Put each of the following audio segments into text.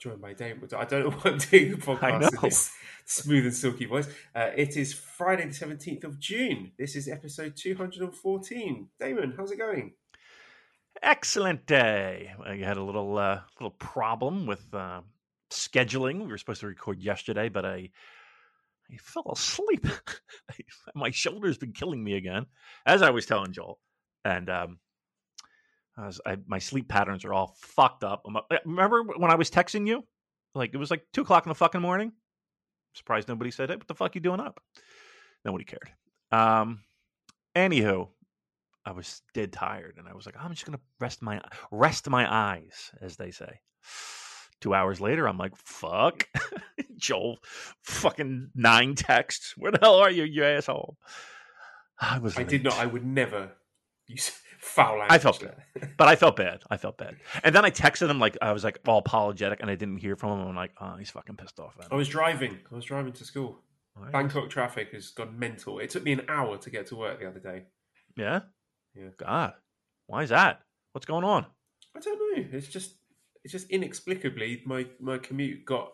joined by Dave. I don't know what I'm doing the podcast in this smooth and silky voice. Uh, it is Friday, the 17th of June. This is episode 214. Damon, how's it going? Excellent day. I had a little uh, little problem with uh, scheduling. We were supposed to record yesterday, but I I fell asleep. My shoulder's been killing me again, as I was telling Joel. And um, I was, I, my sleep patterns are all fucked up. I'm, uh, remember when I was texting you? Like it was like two o'clock in the fucking morning. Surprised nobody said it. What the fuck you doing up? Nobody cared. Um, anywho, I was dead tired, and I was like, I'm just gonna rest my rest my eyes, as they say. Two hours later, I'm like, fuck, Joel, fucking nine texts. Where the hell are you, you asshole? I was. I did not, I would never use foul language. I felt bad, but I felt bad. I felt bad, and then I texted him like I was like all apologetic, and I didn't hear from him. I'm like, oh, he's fucking pissed off. I was driving. I was driving to school. Alright. Bangkok traffic has gone mental. It took me an hour to get to work the other day. Yeah. Yeah. God, why is that? What's going on? I don't know. It's just it's just inexplicably my my commute got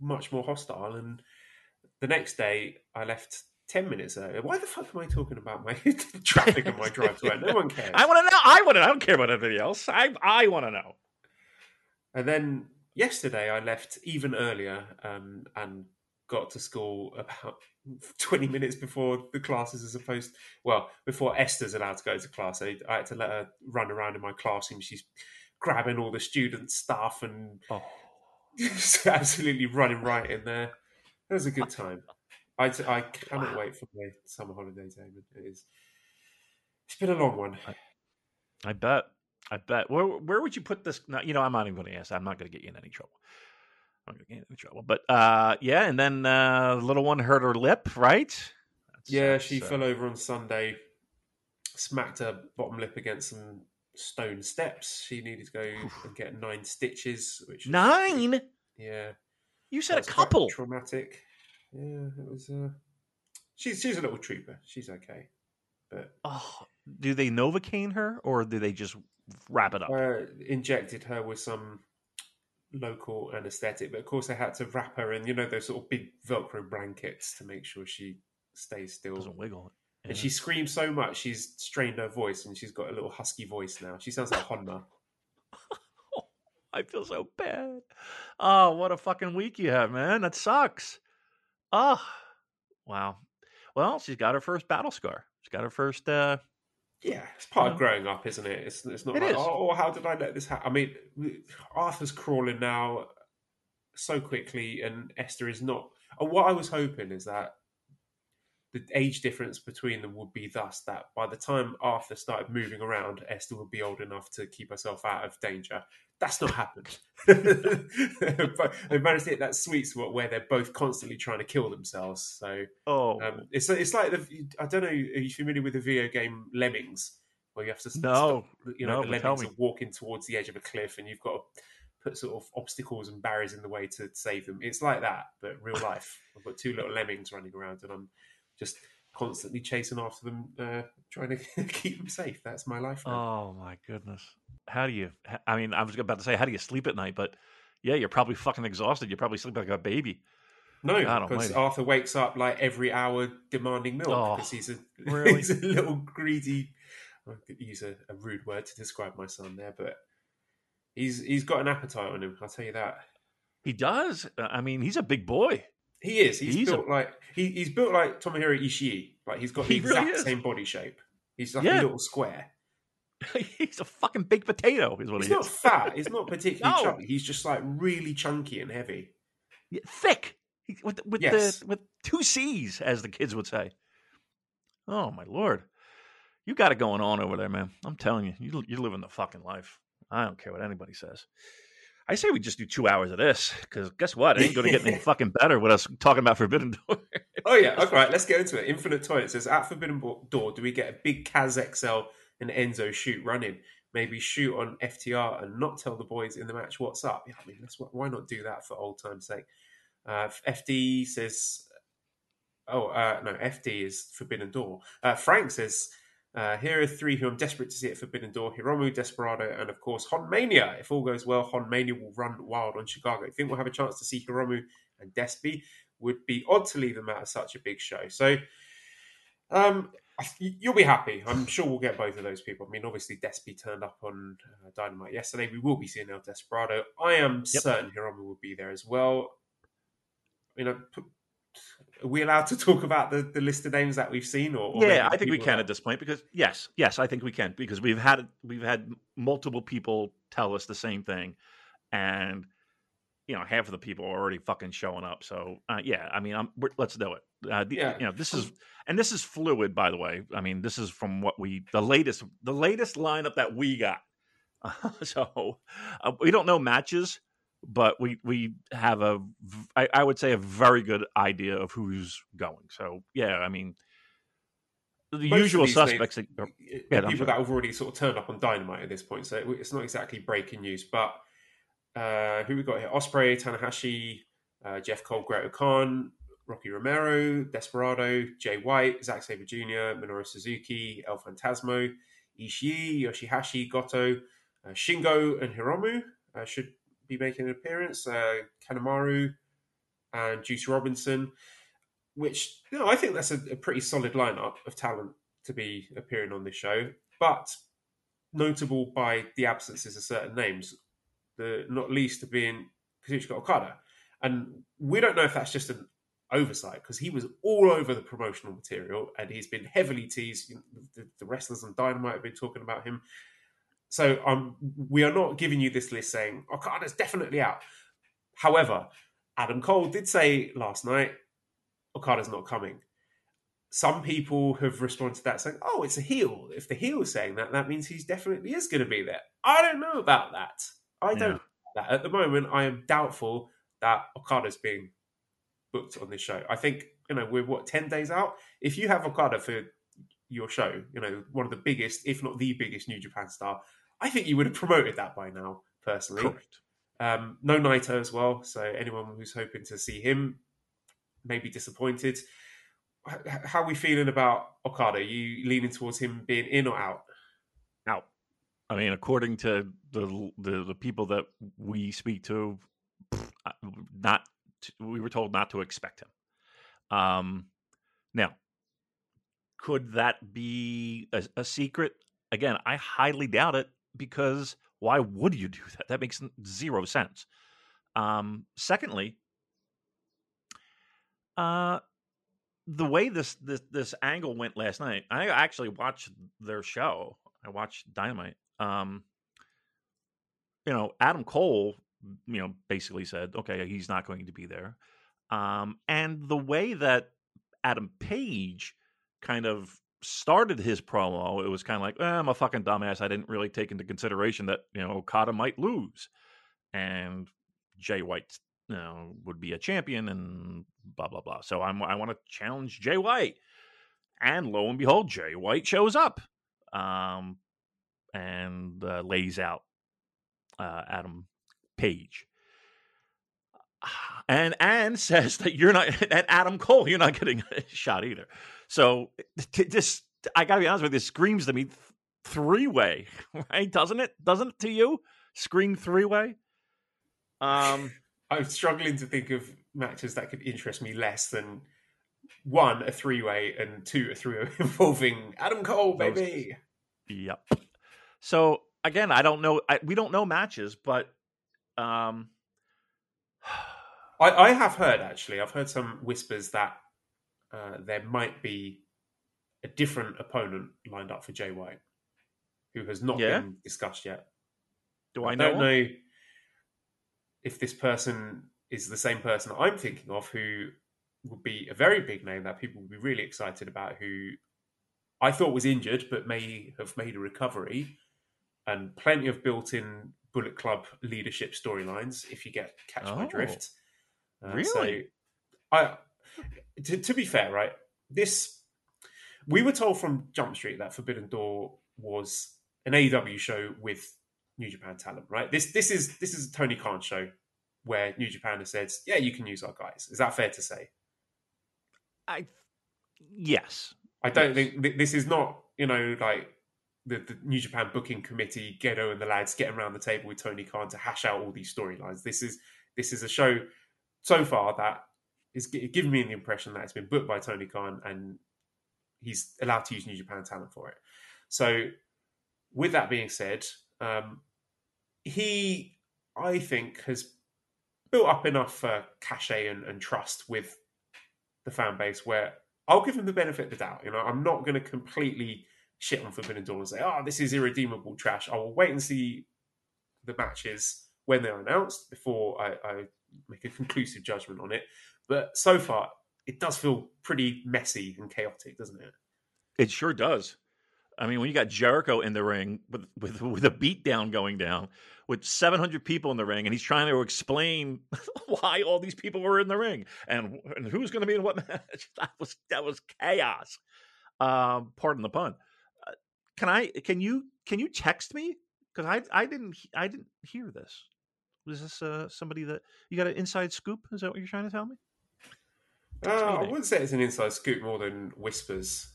much more hostile, and the next day I left ten minutes earlier. Why the fuck am I talking about my traffic and my drive to work? No one cares. I want to know. I want to. I don't care about anybody else. I I want to know. And then yesterday I left even earlier um, and got to school about 20 minutes before the classes are supposed well before esther's allowed to go to class I, I had to let her run around in my classroom she's grabbing all the student stuff and Oh. absolutely running right in there it was a good time I, I cannot Wow. wait for my summer holiday Damon. it is it's been a long one I bet. I bet. Where where would you put this? No, you know, I'm not even going to ask. I'm not going to get you in any trouble. I'm not going to get you in any trouble. But uh, yeah, and then uh, the little one hurt her lip, right? That's- Yeah, she uh, fell over on Sunday, smacked her bottom lip against some stone steps. She needed to go and get nine stitches, which was- nine. Yeah, You said a couple. traumatic. Yeah, it was. Uh, she's she's a little trooper. She's okay, but Oh, do they novocaine her or do they just wrap it up? uh, injected her with some local anaesthetic. But of course, they had to wrap her in you know those sort of big Velcro blankets to make sure she stays still. Doesn't wiggle. And she screams so much, she's strained her voice, and she's got a little husky voice now. She sounds like Honma. I feel so bad. Oh, what a fucking week you have, man. That sucks. Oh, wow. Well, she's got her first battle scar. She's got her first. uh Yeah, it's part of growing up, isn't it? It's, it's not It like, is. oh, how did I let this happen? I mean, Arthur's crawling now so quickly, and Esther is not. And what I was hoping is that the age difference between them would be thus that by the time Arthur started moving around, Esther would be old enough to keep herself out of danger. That's not happened. but they managed to hit that sweet spot where they're both constantly trying to kill themselves. So Oh, um, it's it's like the I don't know. Are you familiar with the video game Lemmings, where you have to No. stop, you know No, the lemmings are walking towards the edge of a cliff, and you've got to put sort of obstacles and barriers in the way to save them. It's like that, but real life. I've got two little lemmings running around, and I'm just constantly chasing after them, uh, trying to keep them safe. That's my life now. oh my goodness. How do you? I mean, I was about to say, how do you sleep at night? But yeah, you're probably fucking exhausted. You probably sleep like a baby. No, God because almighty. Arthur wakes up like every hour demanding milk Oh, because he's a really? he's a little greedy. I could use a, a rude word to describe my son there, but he's he's got an appetite on him. I'll tell you that. He does. I mean, he's a big boy. He is. He's, He's a- built like he, he's built like Tomohiro Ishii. Like he's got the He exact is. same body shape. He's like Yeah. a little square. he's a fucking big potato, is what He's he not is. fat. He's not particularly No. chubby. He's just like really chunky and heavy. Yeah, thick with with Yes. the with two C's, as the kids would say. Oh my lord, you got it going on over there, man. I'm telling you, you you're living the fucking life. I don't care what anybody says. I say we just do two hours of this because guess what? It ain't going to get any fucking better with us talking about Forbidden Door. oh yeah, okay, right. Let's get into it. Infinite Toilet says at Forbidden Door, do we get a big Kaz XL and Enzo shoot running? Maybe shoot on FTR and not tell the boys in the match what's up. Yeah, I mean, let's why not do that for old time's sake? Uh, FD says, oh uh, no, FD is Forbidden Door. Uh, Frank says uh, here are three who I'm desperate to see at Forbidden Door Hiromu, Desperado, and of course Honmania. If all goes well, Honmania will run wild on Chicago. I think we'll have a chance to see Hiromu and Despy. Would be odd to leave them out of such a big show. So um, you'll be happy. I'm sure we'll get both of those people. I mean, obviously Despy turned up on uh, Dynamite yesterday. We will be seeing El Desperado. I am yep. certain Hiromu will be there as well. You know, are we allowed to talk about the, the list of names that we've seen? Or, or yeah, I think we can at this point because yes, yes, I think we can because we've had we've had multiple people tell us the same thing, and you know half of the people are already fucking showing up. So uh, yeah, I mean, let's do it. Uh, the, yeah. you know, this is and this is fluid, by the way. I mean, this is from what we the latest the latest lineup that we got. so uh, we don't know matches but we we have a I, I would say a very good idea of who's going. So yeah, I mean the Most usual suspects. Are, yeah, people that have already sort of turned up on Dynamite at this point, so it's not exactly breaking news. But uh, who we got here? Ospreay, Tanahashi, uh, Jeff Cobb, Great-O-Khan, Rocky Romero, Desperado, Jay White, Zack Sabre Jr., Minoru Suzuki, El Phantasmo, Ishii, Yoshihashi, Goto, uh, Shingo, and Hiromu uh, should be making an appearance. Uh, Kanemaru and Juice Robinson, which you know I think that's a, a pretty solid lineup of talent to be appearing on this show. But notable by the absences of certain names, the not least being Kazuchika Okada. And we don't know if that's just an oversight because he was all over the promotional material and he's been heavily teased. The, the, wrestlers on Dynamite have been talking about him. So um, we are not giving you this list saying Okada's definitely out. However, Adam Cole did say last night Okada's not coming. Some people have responded to that saying, "Oh, it's a heel." If the heel is saying that, that means he's definitely is going to be there. I don't know about that. I don't. Yeah. At the moment, I am doubtful that Okada's being booked on this show. I think you know we're what ten days out. If you have Okada for your show, you know one of the biggest, if not the biggest, New Japan star, I think you would have promoted that by now, personally. Correct. Um, no Naito as well, so anyone who's hoping to see him may be disappointed. How are we feeling about Okada? Are you leaning towards him being in or out? Out. I mean, according to the the, the people that we speak to, not we were told not to expect him. Um, now, could that be a, a secret? Again, I highly doubt it because why would you do that? That makes zero sense. Um, secondly, uh, the way this, this this angle went last night, I actually watched their show. I watched Dynamite. Um, you know, Adam Cole, you know, basically said, okay, he's not going to be there. Um, and the way that Adam Page kind of started his promo, it was kind of like, eh, I'm a fucking dumbass. I didn't really take into consideration that, you know, Okada might lose. And Jay White, you know, would be a champion and blah, blah, blah. So I'm, I want to challenge Jay White. And lo and behold, Jay White shows up um, and uh, lays out uh, Adam Page. And and says that you're not, and Adam Cole, you're not getting a shot either. So this, I got to be honest with you, screams to me three way, right? Doesn't it? Doesn't it to you? Scream three way. Um, I'm struggling to think of matches that could interest me less than one a three way and two a three way involving Adam Cole, baby. Yep. So again, I don't know. I, we don't know matches, but um, I, I have heard actually. I've heard some whispers that uh, there might be a different opponent lined up for Jay White, who has not yeah. been discussed yet. Do I, I know? don't know if this person is the same person I'm thinking of, who would be a very big name that people would be really excited about, who I thought was injured but may have made a recovery, and plenty of built-in Bullet Club leadership storylines. If you get catch my Oh. drift, Uh, Really? So I, to, to be fair, right, this we were told from Jump Street that Forbidden Door was an AEW show with New Japan talent, right? This this is this is a Tony Khan show where New Japan has said, yeah, you can use our guys. Is that fair to say? I yes. I don't Yes. think th- this is not, you know, like the, the New Japan booking committee, Gedo and the lads getting around the table with Tony Khan to hash out all these storylines. This is this is a show so far that is gi- giving me the impression that it's been booked by Tony Khan and he's allowed to use New Japan talent for it. So, with that being said, um, he, I think, has built up enough uh, cachet and, and trust with the fan base where I'll give him the benefit of the doubt. You know, I'm not going to completely shit on Forbidden Door and say, "Oh, this is irredeemable trash." I will wait and see the matches when they're announced before I, I make a conclusive judgment on it. But so far, it does feel pretty messy and chaotic, doesn't it? It sure does. I mean, when you got Jericho in the ring with with with a beatdown going down, with 700 people in the ring, and he's trying to explain why all these people were in the ring and, and who's going to be in what match. That was that was chaos. Um, pardon the pun. Uh, can I? Can you? Can you text me? Because I I didn't I didn't hear this. Was this uh, somebody that you got an inside scoop? Is that what you're trying to tell me? Uh, I wouldn't say it's an inside scoop more than whispers.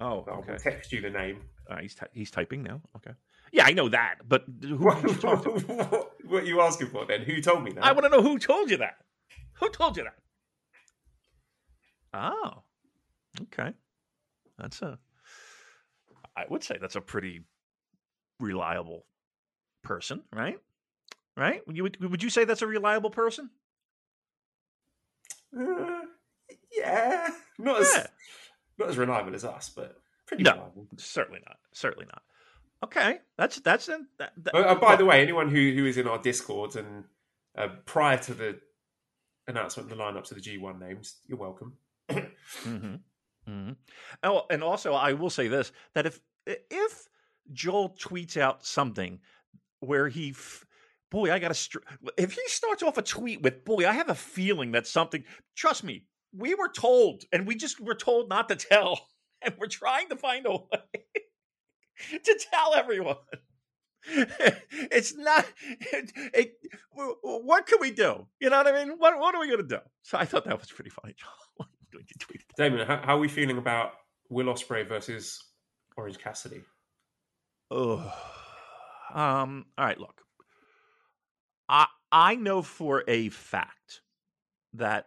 Oh, I'll text you the name. Uh, he's ty- he's typing now. Okay. Yeah, I know that, but who What, you what are you asking for then? Who told me that? I want to know who told you that. Who told you that? Oh, okay. That's a. I would say that's a pretty reliable person, right? Right? You would would you say that's a reliable person? Uh, yeah, not as Yeah. not as reliable as us, but pretty No. reliable. Certainly not. Certainly not. Okay, that's that's an, that, that, Uh, uh, by the way, anyone who, who is in our Discord and uh, prior to the announcement of the lineups of the G1 names, you're welcome. hmm hmm Oh, and also, I will say this: that if if Joel tweets out something where he, f- boy, I got to, str- if he starts off a tweet with, boy, I have a feeling that something. Trust me, we were told, and we just were told not to tell, and we're trying to find a way to tell everyone. it's not. It, it, what can we do? You know what I mean? What What are we going to do? So I thought that was pretty funny, Joel. when you tweeted that. Damon, how, how are we feeling about Will Ospreay versus Orange Cassidy? Ugh. Um. All right. Look, I I know for a fact that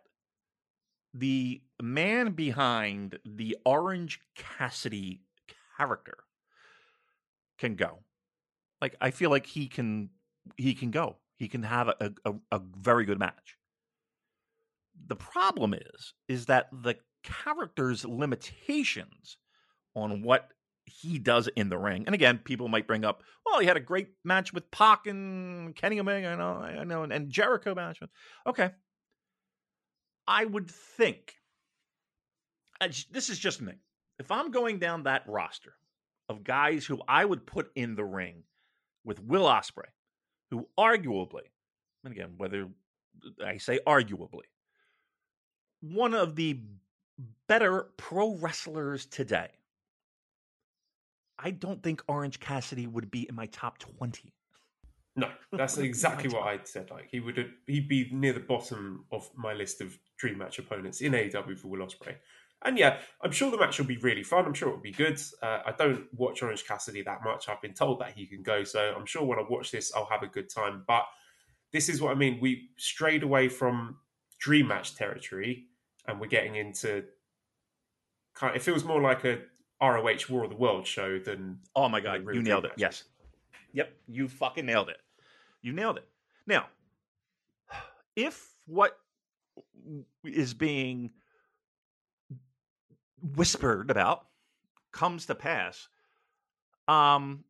the man behind the Orange Cassidy character can go. Like I feel like he can he can go. He can have a, a, a very good match. The problem is is that the character's limitations on what he does in the ring. And again, people might bring up, well, he had a great match with Pac and Kenny Omega, I know, I know, and, and Jericho match. Okay. I would think, uh, this is just me. If I'm going down that roster of guys who I would put in the ring with Will Ospreay, who arguably, and again, whether uh, I say arguably, one of the better pro wrestlers today. I don't think Orange Cassidy would be in my top 20. No, that's exactly what I said. Like he would, he'd be near the bottom of my list of dream match opponents in AEW for Will Ospreay. And yeah, I'm sure the match will be really fun. I'm sure it will be good. Uh, I don't watch Orange Cassidy that much. I've been told that he can go, so I'm sure when I watch this, I'll have a good time. But this is what I mean. We strayed away from dream match territory, and we're getting into kind. Of, It feels more like a ROH War of the World show than Oh my God, you nailed it. matches. Yes. Yep, you fucking nailed it. You nailed it. Now, if what is being whispered about comes to pass, um,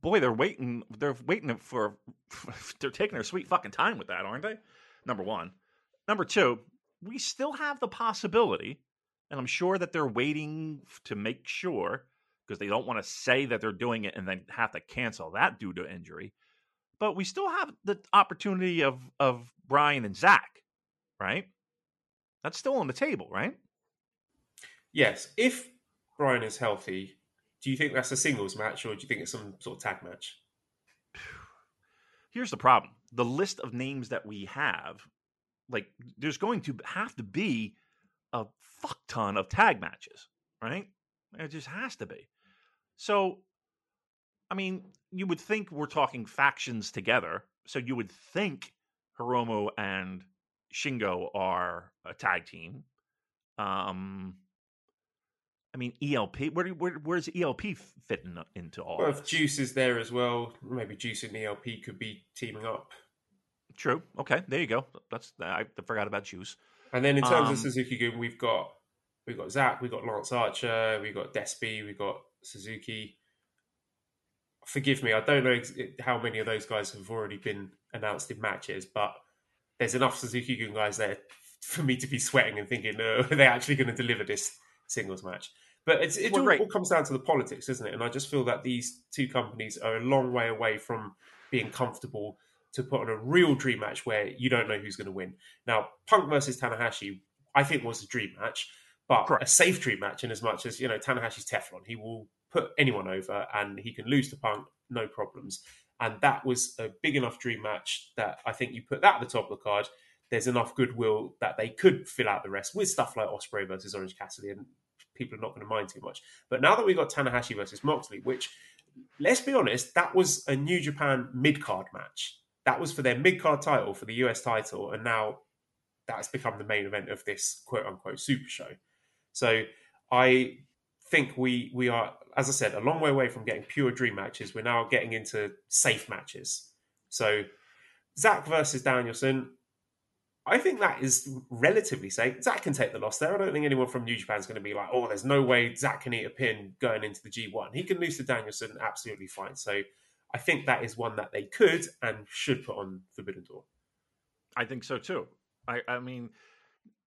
boy, they're waiting. They're waiting for. They're taking their sweet fucking time with that, aren't they? Number one. Number two, we still have the possibility, and I'm sure that they're waiting to make sure because they don't want to say that they're doing it and then have to cancel that due to injury. But we still have the opportunity of of Bryan and Zack, right? That's still on the table, right? Yes. If Bryan is healthy, do you think that's a singles match or do you think it's some sort of tag match? Here's the problem: the list of names that we have, like, there's going to have to be a fuck ton of tag matches, right? It just has to be. So, I mean, you would think we're talking factions together. So you would think Hiromu and Shingo are a tag team. Um, I mean, ELP. Where, where where's ELP fitting into all? Well, if Juice is there as well, maybe Juice and ELP could be teaming up. True. Okay, there you go. That's I forgot about Juice. And then in terms Um, of Suzuki Gun, we've got we've got Zack, we've got Lance Archer, we've got Despy, we've got Suzuki. Forgive me, I don't know ex- how many of those guys have already been announced in matches, but there's enough Suzuki Gun guys there for me to be sweating and thinking, are they actually going to deliver this singles match? But it's, it all, all comes down to the politics, isn't it? And I just feel that these two companies are a long way away from being comfortable to put on a real dream match where you don't know who's going to win. Now, Punk versus Tanahashi, I think was a dream match, but Correct. a safe dream match in as much as you know Tanahashi's Teflon. He will put anyone over, and he can lose to Punk, no problems. And that was a big enough dream match that I think you put that at the top of the card. There's enough goodwill that they could fill out the rest with stuff like Ospreay versus Orange Cassidy, and people are not going to mind too much. But now that we've got Tanahashi versus Moxley, which let's be honest, that was a New Japan mid card match. That was for their mid card title, for the US title, and now that's become the main event of this quote unquote super show. So I think we we are, as I said, a long way away from getting pure dream matches. We're now getting into safe matches. So Zack versus Danielson, I think that is relatively safe. Zack can take the loss there. I don't think anyone from New Japan is going to be like, oh, there's no way Zack can eat a pin going into the G1. He can lose to Danielson absolutely fine. So I think that is one that they could and should put on Forbidden Door. I think so too. I, I mean,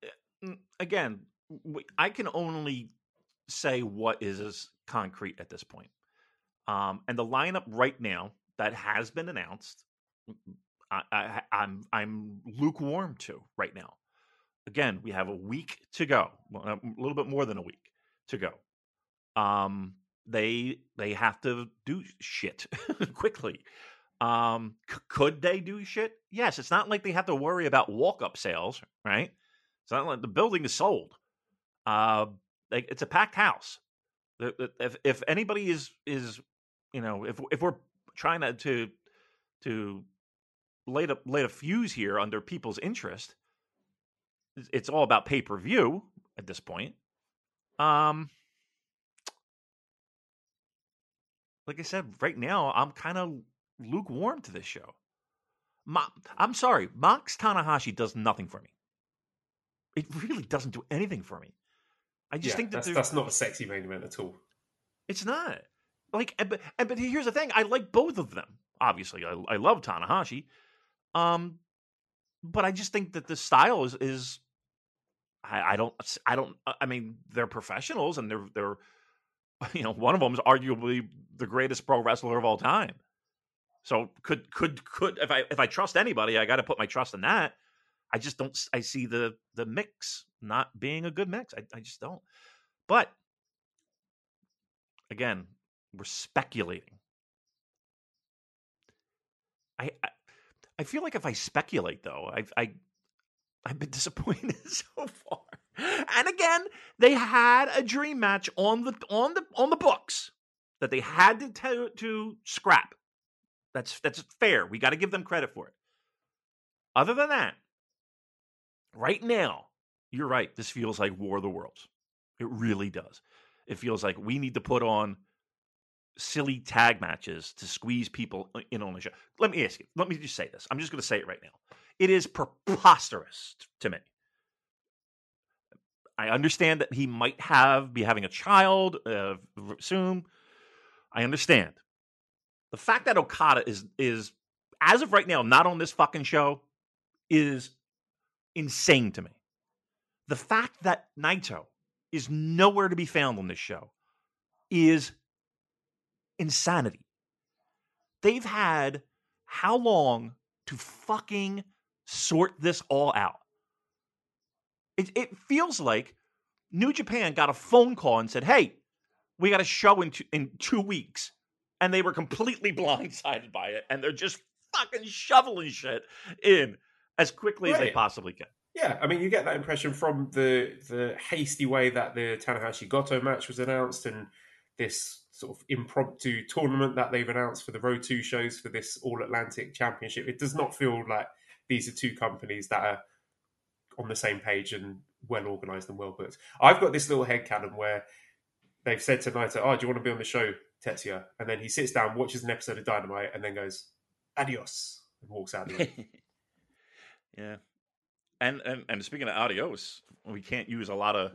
eh, again, I can only say what is concrete at this point. Um, and the lineup right now that has been announced, I, I, I'm I'm lukewarm to right now. Again, we have a week to go, a little bit more than a week to go. Um, they they have to do shit quickly. Um, c- could they do shit? Yes. It's not like they have to worry about walk up sales, right? It's not like the building is sold. Uh, like it's a packed house. If if anybody is is you know if if we're trying to to to light a light a fuse here under people's interest, it's- all about pay per view at this point. Um, like I said, right now I'm kind of lukewarm to this show. Ma- I'm sorry, Mox Tanahashi does nothing for me. It really doesn't do anything for me. I just Yeah, think that that's, that's not a sexy main event at all. it's not like, and, but and, but here's the thing: I like both of them. Obviously, I, I love Tanahashi, um, but I just think that the style is is I, I don't I don't I mean they're professionals and they're they're you know one of them is arguably the greatest pro wrestler of all time. So could could could if I if I trust anybody, I got to put my trust in that. I just don't. I see the the mix not being a good mix. I, I just don't. But again, we're speculating. I, I I feel like if I speculate though, I I I've been disappointed so far. And again, they had a dream match on the on the on the books that they had to to, to scrap. That's that's fair. We got to give them credit for it. Other than that, right now, you're right. This feels like War of the Worlds. It really does. It feels like we need to put on silly tag matches to squeeze people in on the show. Let me ask you. Let me just say this. I'm just going to say it right now. It is preposterous to me. I understand that he might have be having a child uh, soon. I understand. The fact that Okada is is as of right now not on this fucking show is insane to me. The fact that Naito is nowhere to be found on this show is insanity. They've had how long to fucking sort this all out? It, it feels like New Japan got a phone call and said, "Hey, we got a show in two, in two weeks," and they were completely blindsided by it, and they're just fucking shoveling shit in as quickly as they possibly can. Yeah, I mean, you get that impression from the the hasty way that the Tanahashi Goto match was announced, and this sort of impromptu tournament that they've announced for the Road Two shows for this All Atlantic Championship. It does not feel like these are two companies that are on the same page and well organized and well booked. I've got this little headcanon where they've said to Naito, "Oh, do you want to be on the show, Tetsuya?" And then he sits down, watches an episode of Dynamite, and then goes, "Adios," and walks out. Yeah. And, and and speaking of adios, we can't use a lot of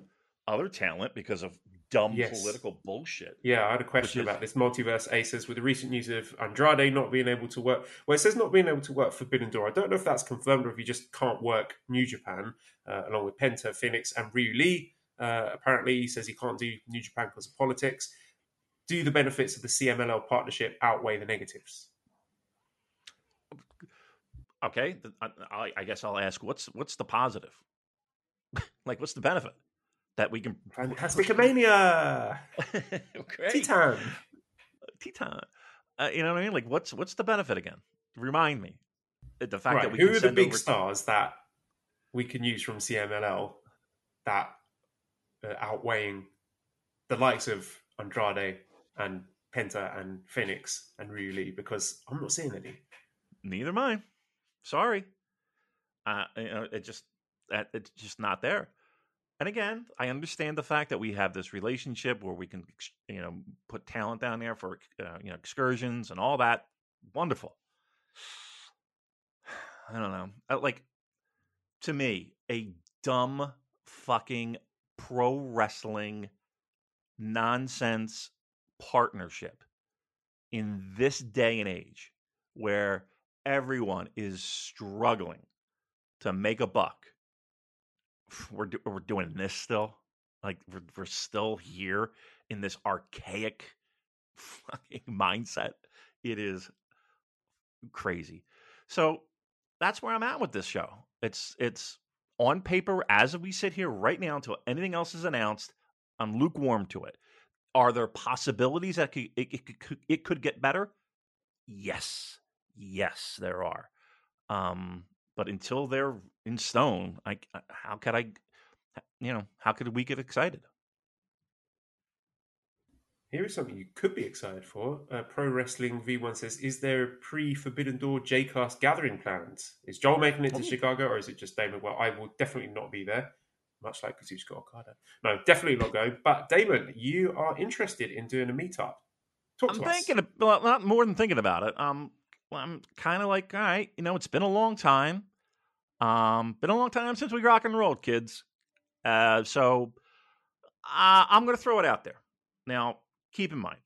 other talent because of dumb Yes. political bullshit. Yeah, I had a question is- about this multiverse aces with the recent news of Andrade not being able to work. Well, it says not being able to work Forbidden Door. I don't know if that's confirmed or if he just can't work New Japan, uh, along with Penta, Fénix, and Ryu Lee. Uh, apparently, he says he can't do New Japan because of politics. Do the benefits of the CMLL partnership outweigh the negatives? Okay, I, I, I guess I'll ask what's what's the positive? like, what's the benefit that we can? Fantastic Mania! Great. Titan! Teton. Uh, you know what I mean? Like, what's what's the benefit again? Remind me. Uh, The fact Right, that we who can are the big stars that we can use from CMLL that uh, outweighing the likes of Andrade and Penta and Fénix and Ryu Lee? Because I'm not seeing any. Neither mine. Sorry. Uh, you know, it just it's just not there. And again, I understand the fact that we have this relationship where we can, you know, put talent down there for uh, you know excursions and all that. Wonderful. I don't know. Uh, Like to me, a dumb fucking pro wrestling nonsense partnership in this day and age where everyone is struggling to make a buck. We're do- we're doing this still. Like we're we're still here in this archaic fucking mindset. It is crazy. So that's where I'm at with this show. It's it's on paper as we sit here right now until anything else is announced. I'm lukewarm to it. Are there possibilities that could, it, it, could, it could get better? Yes, yes, there are. Um, but until they're in stone, I how could I, you know, how could we get excited? Here is something you could be excited for. Uh, Pro Wrestling V1 says, Is there a pre Forbidden Door JCast gathering plans? Is Joel making it to Oh. Chicago or is it just Damon? Well, I will definitely not be there, much like Kazuchika Okada. No, definitely not going. But Damon, you are interested in doing a meetup. Talk I'm to us. thinking, of, well, not more than thinking about it. Um, well, I'm kind of like, all right, you know, it's been a long time. Um, been a long time since we rock and rolled, kids. Uh, so uh, I'm going to throw it out there. Now, keep in mind,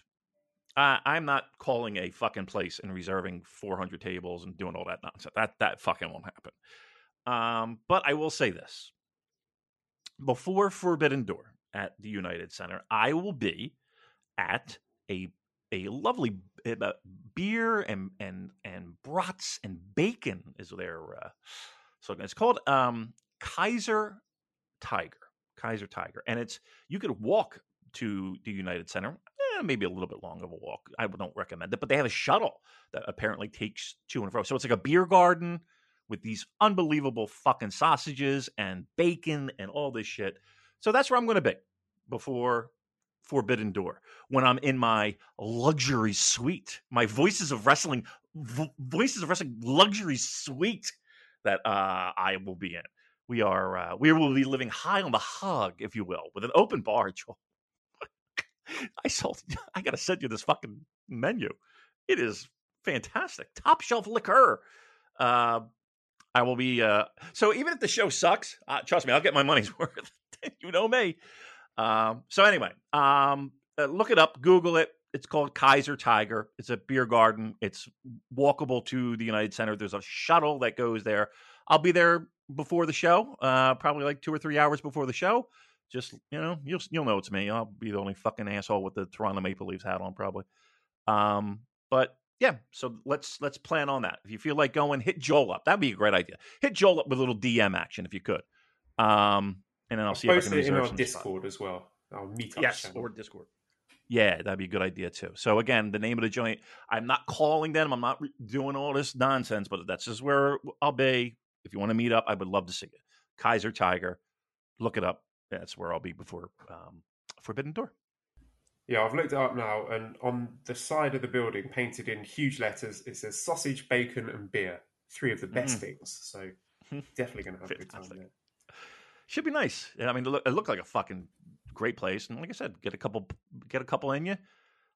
uh, I'm not calling a fucking place and reserving 400 tables and doing all that nonsense. That that fucking won't happen. Um, but I will say this: before Forbidden Door at the United Center, I will be at a a lovely uh, beer and and and brats and bacon is their uh, so it's called um, Kaiser Tiger Kaiser Tiger. And it's you could walk to the United Center eh, maybe a little bit long of a walk. I don't recommend it but they have a shuttle that apparently takes to and fro so it's like a beer garden with these unbelievable fucking sausages and bacon and all this shit. So that's where I'm going to be before Forbidden Door when I'm in my luxury suite, my Voices of Wrestling, vo- Voices of Wrestling luxury suite that uh, I will be in. We are, uh, we will be living high on the hog, if you will, with an open bar. Joel. I sold, I got to send you this fucking menu. It is fantastic. Top shelf liquor. Uh, I will be, uh, so even if the show sucks, uh, trust me, I'll get my money's worth. you know me. Um, so anyway, um, uh, look it up, Google it. It's called Kaiser Tiger. It's a beer garden. It's walkable to the United Center. There's a shuttle that goes there. I'll be there before the show, uh, probably like two or three hours before the show. Just you know, you'll you'll know it's me. I'll be the only fucking asshole with the Toronto Maple Leafs hat on, probably. Um, but yeah, so let's let's plan on that. If you feel like going, hit Joel up. That'd be a great idea. Hit Joel up with a little DM action if you could. Um, and then I'll, I'll see if I post can it in our some Discord as well. Our meetup Yes, channel. or Discord. Yeah, that'd be a good idea too. So again, the name of the joint. I'm not calling them. I'm not re- doing all this nonsense, but that's just where I'll be. If you want to meet up, I would love to see you. Kaiser Tiger, look it up. That's where I'll be before um, Forbidden Door. Yeah, I've looked it up now, and on the side of the building, painted in huge letters, it says sausage, bacon, and beer. Three of the best Mm. things. So definitely going to have a good time there. Should be nice. Yeah, I mean, it, look, it looked like a fucking great place, and like I said, get a couple, get a couple in you,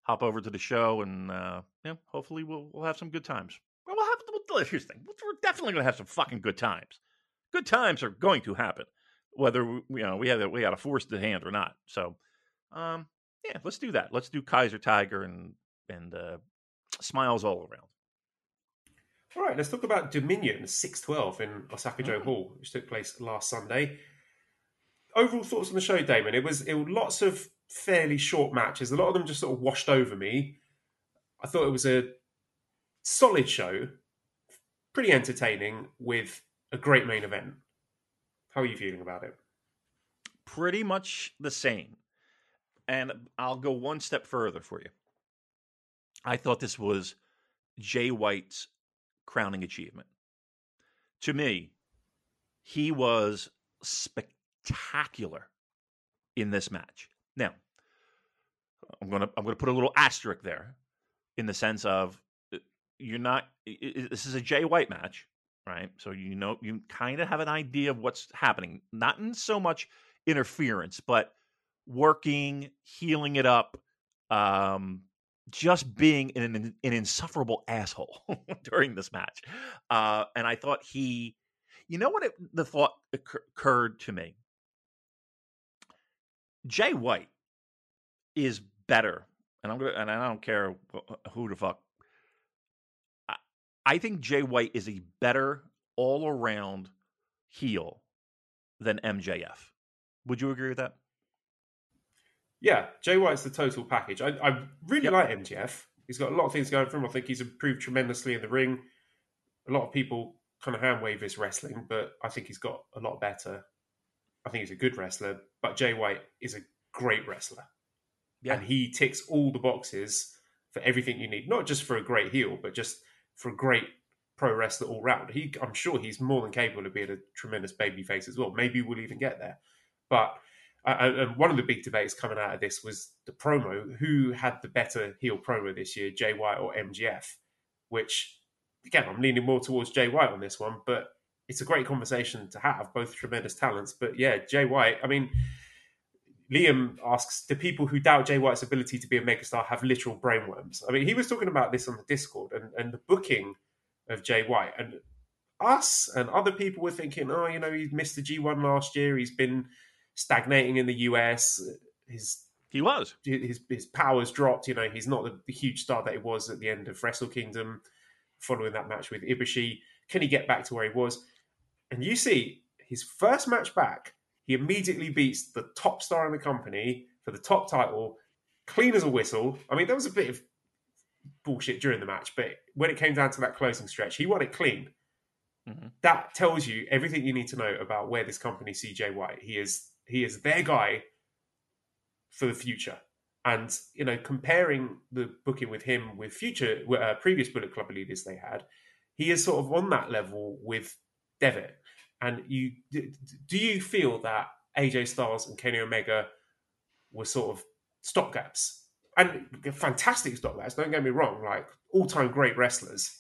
hop over to the show, and uh, yeah, hopefully we'll we'll have some good times. Well, we'll have. We'll, here's the thing: we're definitely going to have some fucking good times. Good times are going to happen, whether we, you know we have we had a force the hand or not. So, um, yeah, let's do that. Let's do Kaiser Tiger and and uh, smiles all around. All right, let's talk about Dominion 612 in Osaka-jo Mm. Hall, which took place last Sunday. Overall thoughts on the show, Damon? It was it was lots of fairly short matches. A lot of them just sort of washed over me. I thought it was a solid show, pretty entertaining, with a great main event. How are you feeling about it? pretty much the same. And I'll go one step further for you. I thought this was Jay White's crowning achievement. To me, he was spectacular in this match. Now, I'm to I'm to put a little asterisk there in the sense of uh, you're not this is a Jay White match, right? So you know you kind of have an idea of what's happening. Not in so much interference, but working, heeling it up, um, just being an, an, an insufferable asshole during this match. Uh, and I thought he, you know what it, the thought occur- occurred to me? Jay White is better, and I'm gonna, and I don't care who the fuck. I, I think Jay White is a better all around heel than MJF. Would you agree with that? Yeah, Jay White's the total package. I, I really Yep. like MJF. He's got a lot of things going for him. I think he's improved tremendously in the ring. A lot of people kind of hand wave his wrestling, but I think he's got a lot better. I think he's a good wrestler, but Jay White is a great wrestler. And he ticks all the boxes for everything you need, not just for a great heel, but just for a great pro wrestler all round. He, I'm sure he's more than capable of being a tremendous baby face as well. Maybe we'll even get there. But uh, and one of the big debates coming out of this was the promo. Who had the better heel promo this year, Jay White or MJF? Which, again, I'm leaning more towards Jay White on this one, but it's a great conversation to have. Both tremendous talents, but yeah, Jay White. I mean, Liam asks, "Do people who doubt Jay White's ability to be a megastar have literal brainworms?" I mean, he was talking about this on the Discord and, and the booking of Jay White, and us and other people were thinking, "Oh, you know, he missed the G1 last year. He's been stagnating in the US. His He was. his his powers dropped. You know, he's not the, the huge star that he was at the end of Wrestle Kingdom, following that match with Ibushi. Can he get back to where he was? And you see his first match back, he immediately beats the top star in the company for the top title, clean as a whistle. I mean, there was a bit of bullshit during the match, but when it came down to that closing stretch, he won it clean. Mhm. That tells you everything you need to know about where this company CJ White. He is he is their guy for the future. And you know, comparing the booking with him with future uh, previous Bullet Club leaders they had, he is sort of on that level with Devitt. And you do you feel that AJ Styles and Kenny Omega were sort of stopgaps and fantastic stopgaps? Don't get me wrong, like all time great wrestlers.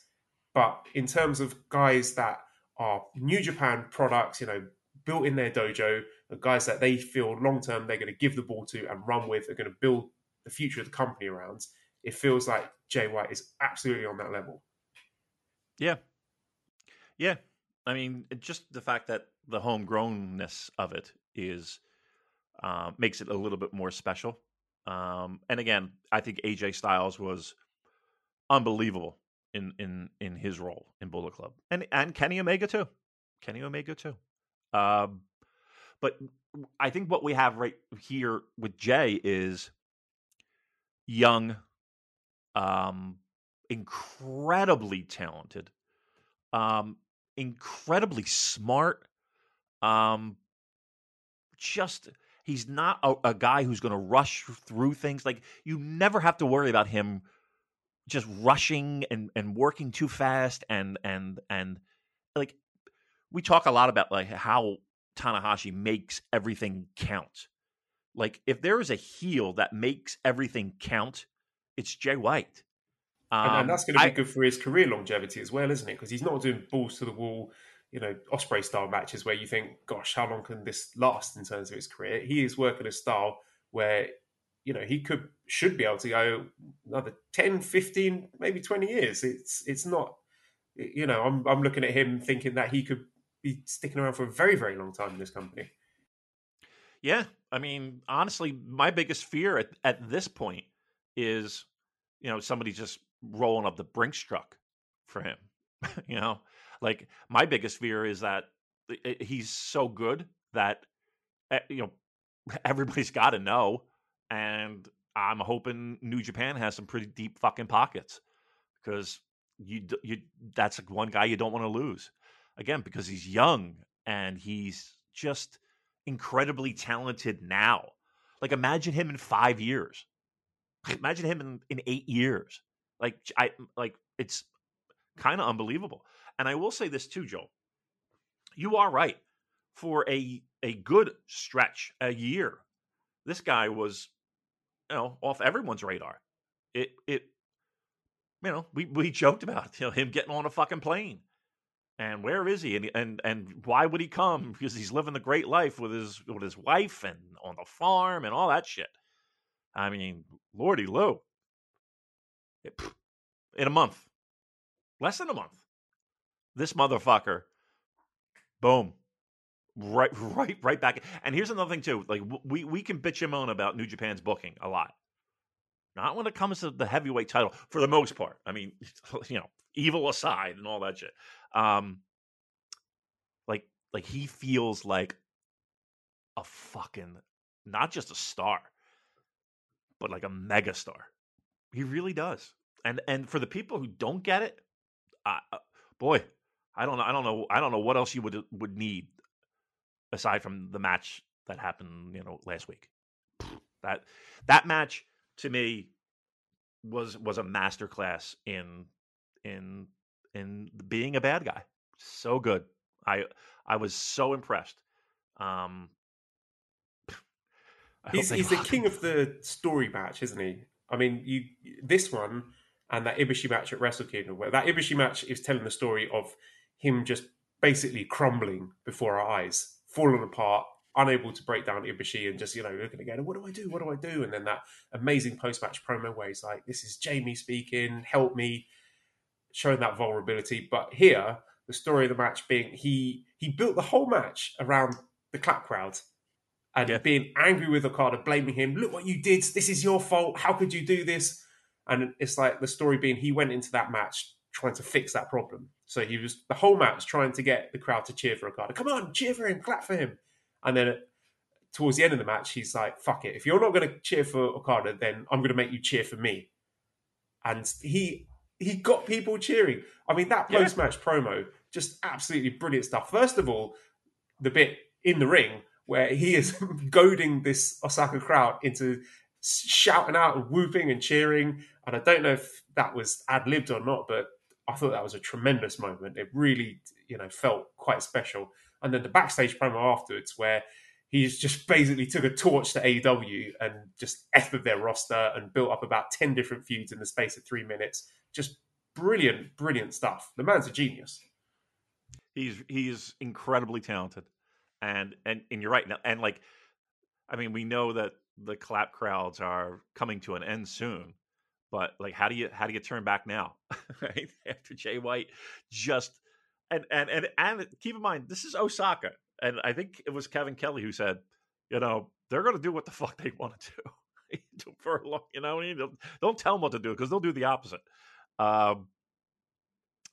But in terms of guys that are New Japan products, you know, built in their dojo, the guys that they feel long term they're going to give the ball to and run with, are going to build the future of the company around. It feels like Jay White is absolutely on that level. Yeah. Yeah. I mean, just the fact that the homegrownness of it is uh, makes it a little bit more special. Um, and again, I think AJ Styles was unbelievable in in in his role in Bullet Club, and and Kenny Omega too. Kenny Omega too. Um, but I think what we have right here with Jay is young, um, incredibly talented, um, incredibly smart. Um, just he's not a, a guy who's going to rush through things. Like you never have to worry about him just rushing and and working too fast and and and like we talk a lot about like how Tanahashi makes everything count. Like if there is a heel that makes everything count, it's Jay White. Um, and, and, that's going to be I, good for his career longevity as well, isn't it? Because he's not doing balls to the wall, you know, Ospreay style matches where you think, gosh, how long can this last in terms of his career? He is working a style where, you know, he could should be able to go another 10, 15, maybe 20 years. It's it's not, you know, I'm I'm looking at him thinking that he could be sticking around for a very, very long time in this company. Yeah. I mean, honestly, my biggest fear at, at this point is, you know, somebody just rolling up the Brinks truck for him. you know, like my biggest fear is that he's so good that, eh, you know, everybody's got to know. And I'm hoping New Japan has some pretty deep fucking pockets because you, you, that's one guy you don't want to lose again because he's young and he's just incredibly talented now. Like imagine him in five years. Imagine him in, in eight years. Like I like it's kind of unbelievable. And I will say this too, Joe. You are right. For a a good stretch, a year, this guy was, you know, off everyone's radar. It it you know, we we joked about you know, him getting on a fucking plane and where is he and and and why would he come because he's living the great life with his with his wife and on the farm and all that shit i mean lordy lou in a month. Less than a month. This motherfucker boom right right right back and here's another thing too like we we can bitch and moan about new japan's booking a lot. Not when it comes to the heavyweight title for the most part. I mean you know evil aside and all that shit. Um, like like he feels like a fucking not just a star, but like a mega star. He really does. And and for the people who don't get it, uh, boy, I don't know. I don't know. I don't know what else you would would need aside from the match that happened, you know, last week. That that match to me was was a masterclass in in in being a bad guy. So good. I I was so impressed. Um, he's he's the king of the story match, isn't he? I mean, you this one and that Ibushi match at Wrestle Kingdom, where that Ibushi match is telling the story of him just basically crumbling before our eyes, falling apart, unable to break down Ibushi, and just you know looking again, what do I do? What do I do? And then that amazing post match promo where he's like, "This is Jamie speaking, help me." showing that vulnerability. But here, the story of the match being he he built the whole match around the clap crowd and yeah. being angry with Okada, blaming him. Look what you did. This is your fault. How could you do this? And it's like the story being he went into that match trying to fix that problem. So he was the whole match trying to get the crowd to cheer for Okada. Come on, cheer for him, clap for him. And then towards the end of the match, he's like, "Fuck it. If you're not going to cheer for Okada, then I'm going to make you cheer for me." And he he got people cheering. I mean, that post match yeah. promo, just absolutely brilliant stuff. First of all, the bit in the ring where he is goading this Osaka crowd into shouting out and whooping and cheering. And I don't know if that was ad libbed or not, but I thought that was a tremendous moment. It really, you know, felt quite special. And then the backstage promo afterwards, where he's just basically took a torch to AEW and just effed their roster and built up about 10 different feuds in the space of three minutes just brilliant, brilliant stuff. The man's a genius. He's he's incredibly talented, and and and you're right. Now, and like, I mean, we know that the clap crowds are coming to an end soon, but like, how do you how do you turn back now? right after Jay White just and and and and keep in mind this is Osaka, and I think it was Kevin Kelly who said, you know, they're going to do what the fuck they want to do. for a long, you know, don't, don't tell them what to do because they'll do the opposite. Um,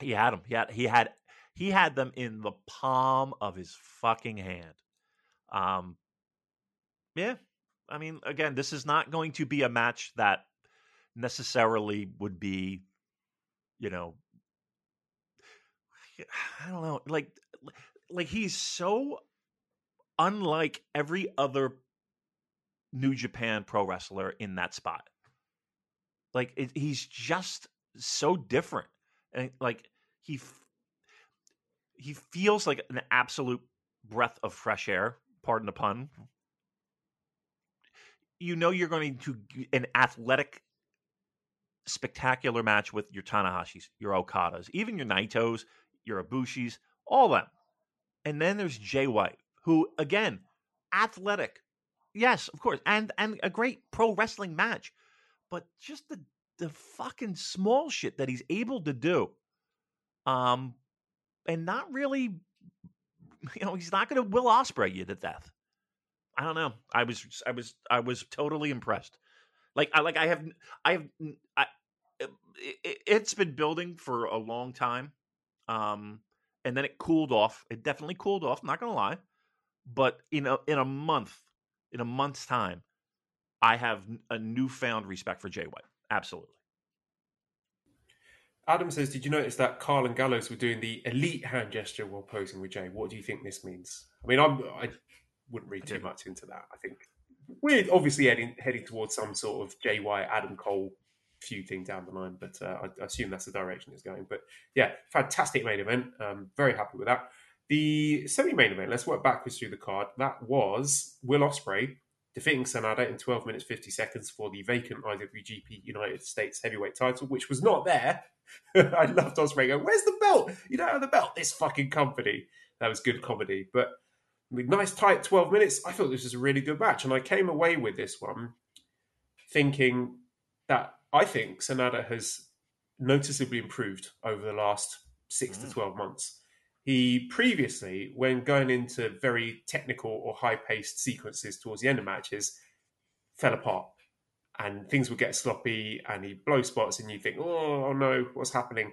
he had him He had he had he had them in the palm of his fucking hand. Um, yeah, I mean, again, this is not going to be a match that necessarily would be, you know, I don't know, like like he's so unlike every other New Japan pro wrestler in that spot. Like it, he's just so different, and like he he feels like an absolute breath of fresh air. Pardon the pun. You know you're going to an athletic, spectacular match with your Tanahashis, your Okadas, even your Naitos, your Ibushis, all them. And then there's Jay White, who again, athletic, yes, of course, and and a great pro wrestling match, but just the the fucking small shit that he's able to do, um, and not really, you know, he's not going to Will Ospreay you to death. I don't know. I was I was I was totally impressed. Like I like I have I have I it, it's been building for a long time. Um and then it cooled off. It definitely cooled off, not going to lie. But in a in a month, in a month's time, I have a newfound respect for Jay White. Absolutely. Adam says, "Did you notice that Karl and Gallows were doing the elite hand gesture while posing with Jay? What do you think this means? I mean, I'm, I wouldn't read too much into that. I think we're obviously heading heading towards some sort of JY Adam Cole feuding down the line, but uh, I, I, assume that's the direction it's going. But yeah, fantastic main event. Um, very happy with that. The semi-main event. Let's work backwards through the card. That was Will Ospreay defeating Sanada in 12 minutes 50 seconds for the vacant IWGP United States Heavyweight title, which was not there. I loved Ospreay going, "Where's the belt? You don't have the belt." This fucking company. That was good comedy, but nice tight 12 minutes. I thought this was a really good match, and I came away with this one thinking that I think Sanada has noticeably improved over the last six mm. to 12 months. He previously, when going into very technical or high paced sequences towards the end of matches, fell apart and things would get sloppy and he'd blow spots and you think, oh, oh no, what's happening?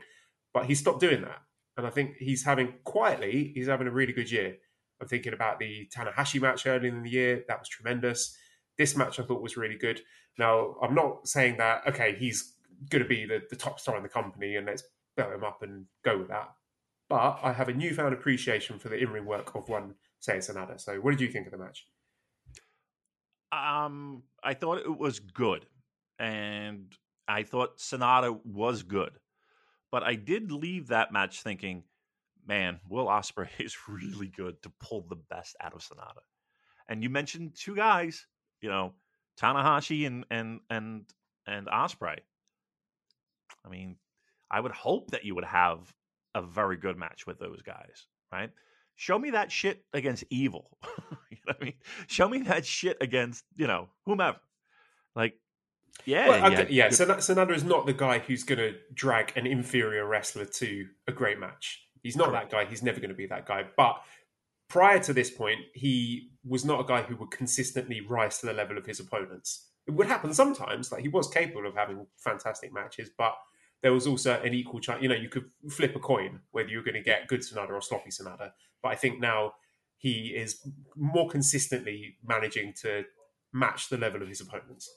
But he stopped doing that. And I think he's having quietly, he's having a really good year. I'm thinking about the Tanahashi match earlier in the year. That was tremendous. This match I thought was really good. Now, I'm not saying that, okay, he's going to be the, the top star in the company and let's belt him up and go with that. But I have a newfound appreciation for the in ring work of one Seiya Sanada. So, what did you think of the match? Um, I thought it was good, and I thought Sanada was good, but I did leave that match thinking, man, Will Ospreay is really good to pull the best out of Sanada. And you mentioned two guys, you know, Tanahashi and and and and Ospreay. I mean, I would hope that you would have a very good match with those guys, right? Show me that shit against evil. you know I mean? Show me that shit against, you know, whomever. Like, yeah. Well, yeah, yeah. So Sanada is not the guy who's going to drag an inferior wrestler to a great match. He's not Correct. that guy. He's never going to be that guy. But prior to this point, he was not a guy who would consistently rise to the level of his opponents. It would happen sometimes. Like he was capable of having fantastic matches, but there was also an equal chance. You know, you could flip a coin whether you're going to get good Sanada or sloppy Sanada. But I think now he is more consistently managing to match the level of his opponents.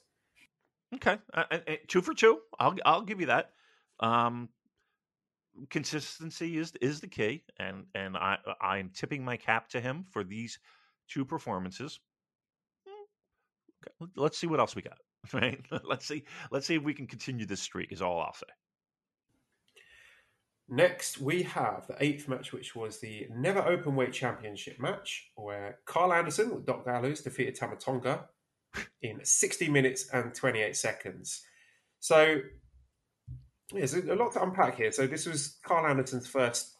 Okay, uh, two for two. I'll I'll give you that. Um, consistency is is the key, and and I I'm tipping my cap to him for these two performances. Hmm, let's see what else we got. Right? Let's see. Let's see if we can continue this streak. Is all I'll say. Next, we have the eighth match, which was the Never Open Weight Championship match, where Karl Anderson with Doc Gallows defeated Tama Tonga in 60 minutes and 28 seconds. So, yeah, there's a lot to unpack here. So, this was Karl Anderson's first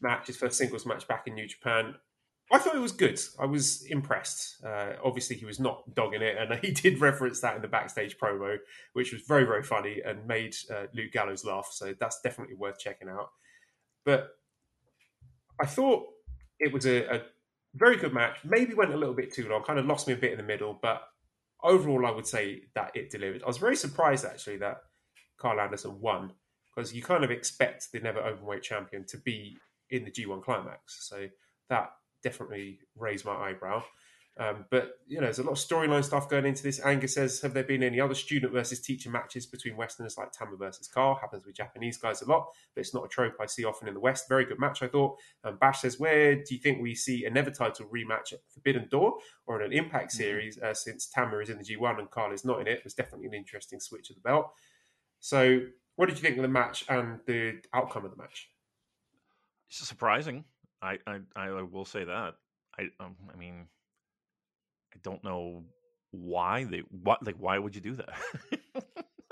match, his first singles match back in New Japan. I thought it was good. I was impressed. Uh, obviously, he was not dogging it, and he did reference that in the backstage promo, which was very, very funny and made uh, Luke Gallows laugh. So that's definitely worth checking out. But I thought it was a, a very good match. Maybe went a little bit too long, kind of lost me a bit in the middle, but overall, I would say that it delivered. I was very surprised actually that Karl Anderson won because you kind of expect the never openweight champion to be in the G1 climax. So that definitely raise my eyebrow. Um, but you know, there's a lot of storyline stuff going into this. Angus says, "Have there been any other student versus teacher matches between Westerners like Tama versus Karl? Happens with Japanese guys a lot, but it's not a trope I see often in the West. Very good match, I thought." Um, Bash says, "Where do you think we see a never title rematch at Forbidden Door or in an Impact Mhm. series? Uh, since Tama is in the G1 and Karl is not in it, it's definitely an interesting switch of the belt." So, what did you think of the match and the outcome of the match? It's surprising. I I, I will say that. I um, I mean, I don't know why they what like why would you do that?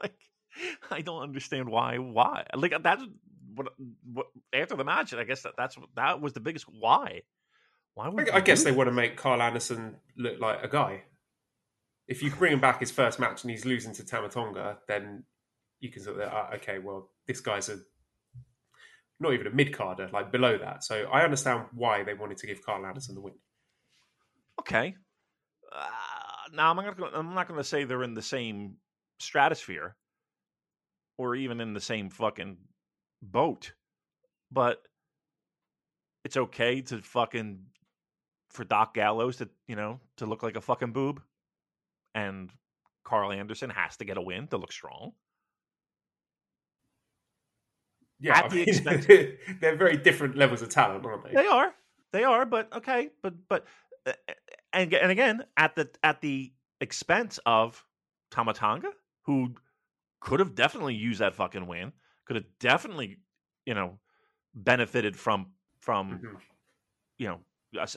like I don't understand why why like that's what what after the match. I guess that that's that was the biggest why. Why would I, I guess they want to make Karl Anderson look like a guy. If you bring him back his first match and he's losing to Tama Tonga, then you can sort of uh, okay, well, this guy's a not even a mid carder, like below that. So I understand why they wanted to give Karl Anderson the win. Okay. Uh, now I'm not. Gonna, I'm not going to say they're in the same stratosphere, or even in the same fucking boat, but it's okay to fucking for Doc Gallows to you know to look like a fucking boob, and Karl Anderson has to get a win to look strong. Yeah, At I the mean, expense- they're very different levels of talent, aren't they? They are. They are, but okay, but but uh, and and again at the at the expense of Tama Tonga, who could have definitely used that fucking win, could have definitely you know benefited from from Mhm. you know a,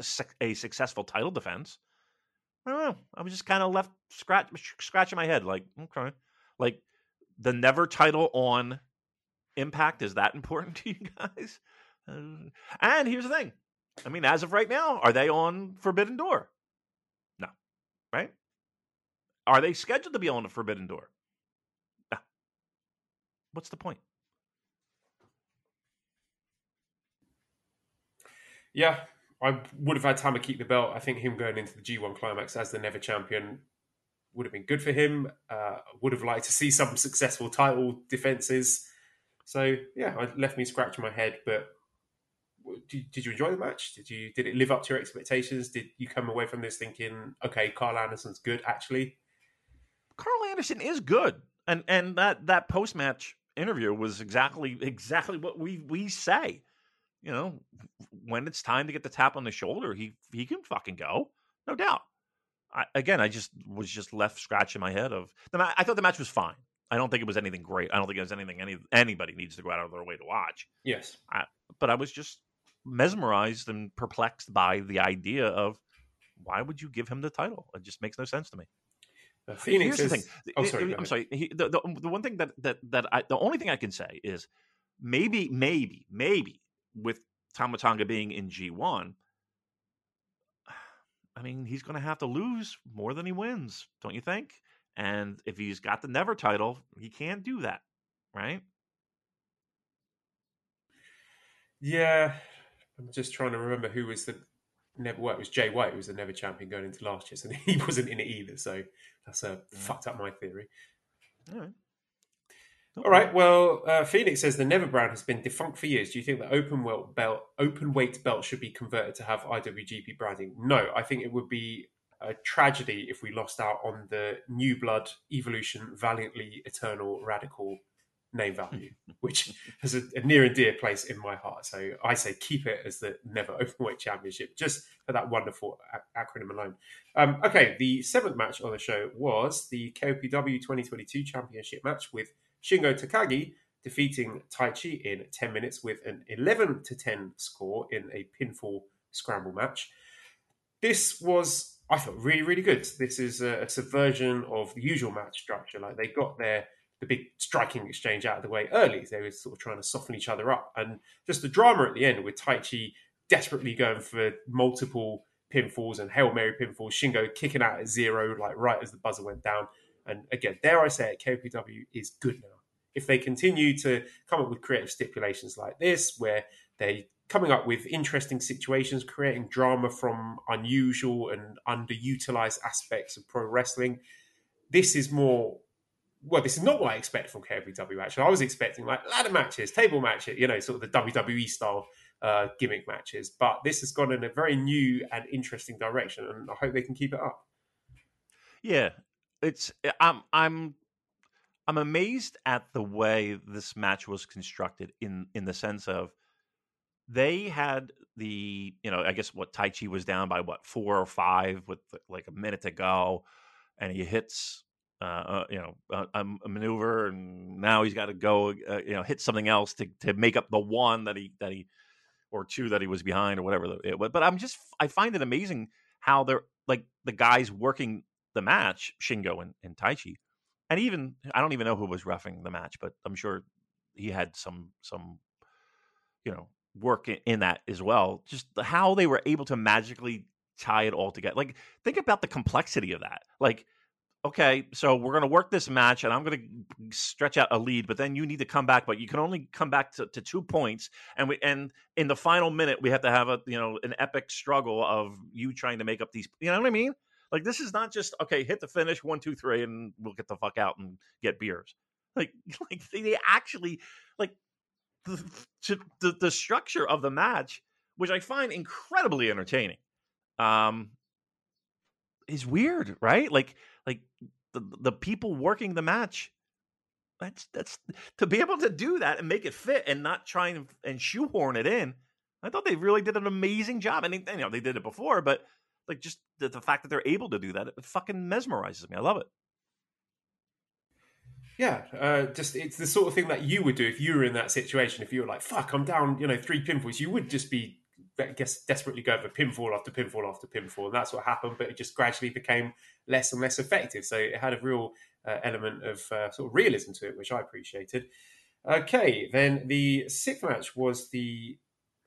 a successful title defense. I don't know. I was just kind of left scratch scratching my head, like okay, like the never title on Impact is that important to you guys? Uh, and here's the thing. I mean, as of right now, are they on Forbidden Door? No. Right? Are they scheduled to be on the Forbidden Door? No. What's the point? Yeah, I would have had Tama keep the belt. I think him going into the G1 climax as the never champion would have been good for him. Uh, would have liked to see some successful title defenses. So yeah, it left me scratching my head. But did, you enjoy the match? Did you did it live up to your expectations? Did you come away from this thinking, okay, Karl Anderson's good actually? Karl Anderson is good, and and that that post match interview was exactly exactly what we we say. You know, when it's time to get the tap on the shoulder, he he can fucking go, no doubt. I, again, I just was just left scratching my head of the. ma- I thought the match was fine. I don't think it was anything great. I don't think it was anything any anybody needs to go out of their way to watch. Yes. But I was just mesmerized and perplexed by the idea of why would you give him the title? It just makes no sense to me. Uh, Phoenix Here's the thing. Oh, I- sorry, I- I'm sorry. He, the, the the one thing that that that I the only thing I can say is maybe maybe maybe with Tama Tonga being in G1, I mean he's going to have to lose more than he wins, don't you think? And if he's got the Never title, he can't do that, right? Yeah, I'm just trying to remember who was the never. Well, it was Jay White who was the never champion going into last year, so he wasn't in it either. So that's uh, fucked up my theory. All right. All right. Well, uh, Phoenix says the Never brand has been defunct for years. Do you think the open weight belt, open weight belt, should be converted to have IWGP branding? No, I think it would be a tragedy if we lost out on the New Blood, Evolution, Valiantly, Eternal, Radical name value, which has a, a near and dear place in my heart. So I say keep it as the Never Openweight Championship, just for that wonderful a- acronym alone. Um, okay, the seventh match on the show was the KOPW 2022 Championship match with Shingo Takagi defeating Taichi in 10 minutes with an 11 to 10 score in a pinfall scramble match. This was, I thought, really, really good. This is a, a subversion of the usual match structure. Like they got their the big striking exchange out of the way early. They were sort of trying to soften each other up, and just the drama at the end with Taichi desperately going for multiple pinfalls and hail mary pinfalls. Shingo kicking out at zero, like right as the buzzer went down. And again, dare I say it, KOPW is good now. If they continue to come up with creative stipulations like this, where they coming up with interesting situations, creating drama from unusual and underutilized aspects of pro wrestling, this is more. Well, this is not what I expect from KOPW. Actually, I was expecting like ladder matches, table matches, you know, sort of the WWE style uh, gimmick matches. But this has gone in a very new and interesting direction, and I hope they can keep it up. Yeah, it's I'm I'm I'm amazed at the way this match was constructed in in the sense of they had the you know I guess what Taichi was down by what four or five with like a minute to go, and he hits uh, uh, you know a, a, maneuver, and now he's got to go uh, you know hit something else to to make up the one that he that he or two that he was behind or whatever it was. But I'm just I find it amazing how they're like the guys working the match, Shingo and, and Taichi, and even I don't even know who was roughing the match, but I'm sure he had some some you know work in, that as well. Just how they were able to magically tie it all together. Like think about the complexity of that. Like okay, so we're going to work this match and I'm going to stretch out a lead, but then you need to come back, but you can only come back to, to, two points. And we, and in the final minute, we have to have a, you know, an epic struggle of you trying to make up these, you know what I mean? Like this is not just okay, hit the finish one, two, three, and we'll get the fuck out and get beers. Like, like they actually like the, the the structure of the match, which I find incredibly entertaining, um, is weird, right? Like, like the the people working the match. That's that's to be able to do that and make it fit and not try and, and shoehorn it in. I thought they really did an amazing job. and you know, they did it before, but like just the, the fact that they're able to do that, it fucking mesmerizes me. I love it. Yeah, uh, just it's the sort of thing that you would do if you were in that situation. If you were like, "Fuck, I'm down," you know, three pinfalls, you would just be, I guess, desperately going for pinfall after pinfall after pinfall, and that's what happened. But it just gradually became less and less effective. So it had a real uh, element of uh, sort of realism to it, which I appreciated. Okay, then the sixth match was the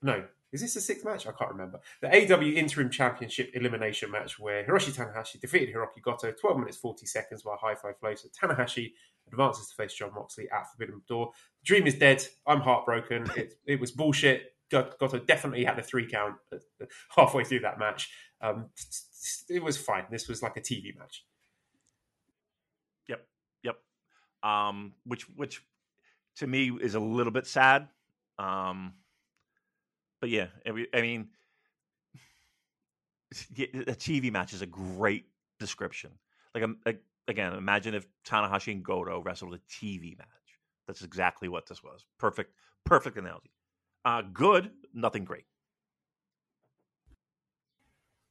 no, is this the sixth match? I can't remember. The AEW Interim Championship elimination match where Hiroshi Tanahashi defeated Hiroki Goto 12 minutes 40 seconds by High Fly Flow. So Tanahashi advances to face Jon Moxley at Forbidden Door. The dream is dead. I'm heartbroken. It, it was bullshit. Got Goto definitely had a three count halfway through that match. Um, it was fine. This was like a TV match. Yep, yep. Um, which, which to me is a little bit sad. Um, but yeah, I mean, a TV match is a great description. Like, um, again, imagine if Tanahashi and Goto wrestled a TV match. That's exactly what this was. Perfect, perfect analogy. Uh, good, nothing great.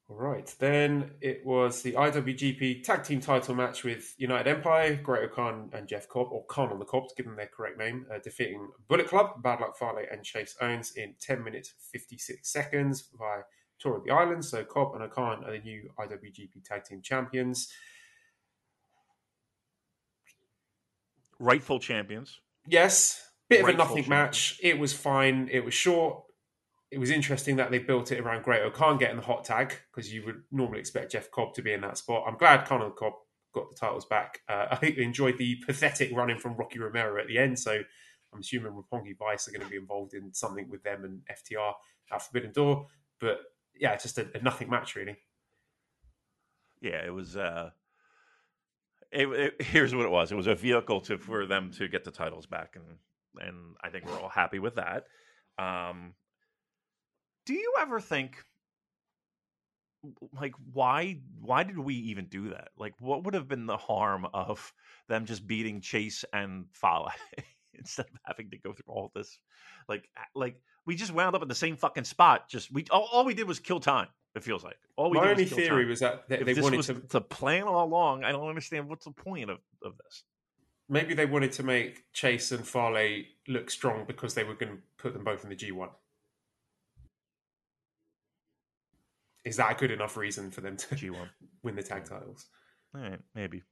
All right, then it was the IWGP Tag Team Title match with United Empire, Great-O-Khan and Jeff Cobb, or Khan on the Cobb, to give them their correct name, uh, defeating Bullet Club, Bad Luck Fale, and Chase Owens in 10 minutes 56 seconds via Tour of the Island. So Cobb and O-Khan are the new IWGP Tag Team Champions. Rightful champions. Yes, bit Rightful of a nothing champions. match. It was fine. It was short it was interesting that they built it around Great-O-Khan getting the hot tag because you would normally expect Jeff Cobb to be in that spot. I'm glad Conor Cobb got the titles back. Uh, I enjoyed the pathetic running from Rocky Romero at the end, so I'm assuming Roppongi Vice are going to be involved in something with them and FTR at Forbidden Door. But yeah, just a, a nothing match really. Yeah, it was. Uh, it, it, here's what it was. It was a vehicle to for them to get the titles back, and and I think we're all happy with that. Um, do you ever think like why why did we even do that like what would have been the harm of them just beating chase and Fale instead of having to go through all this like like we just wound up in the same fucking spot just we all, all we did was kill time it feels like all we my only theory time. was that they, they wanted was to the plan all along i don't understand what's the point of, of this maybe they wanted to make chase and Fale look strong because they were going to put them both in the g1 Is that a good enough reason for them to G1 win the tag titles? All right, maybe.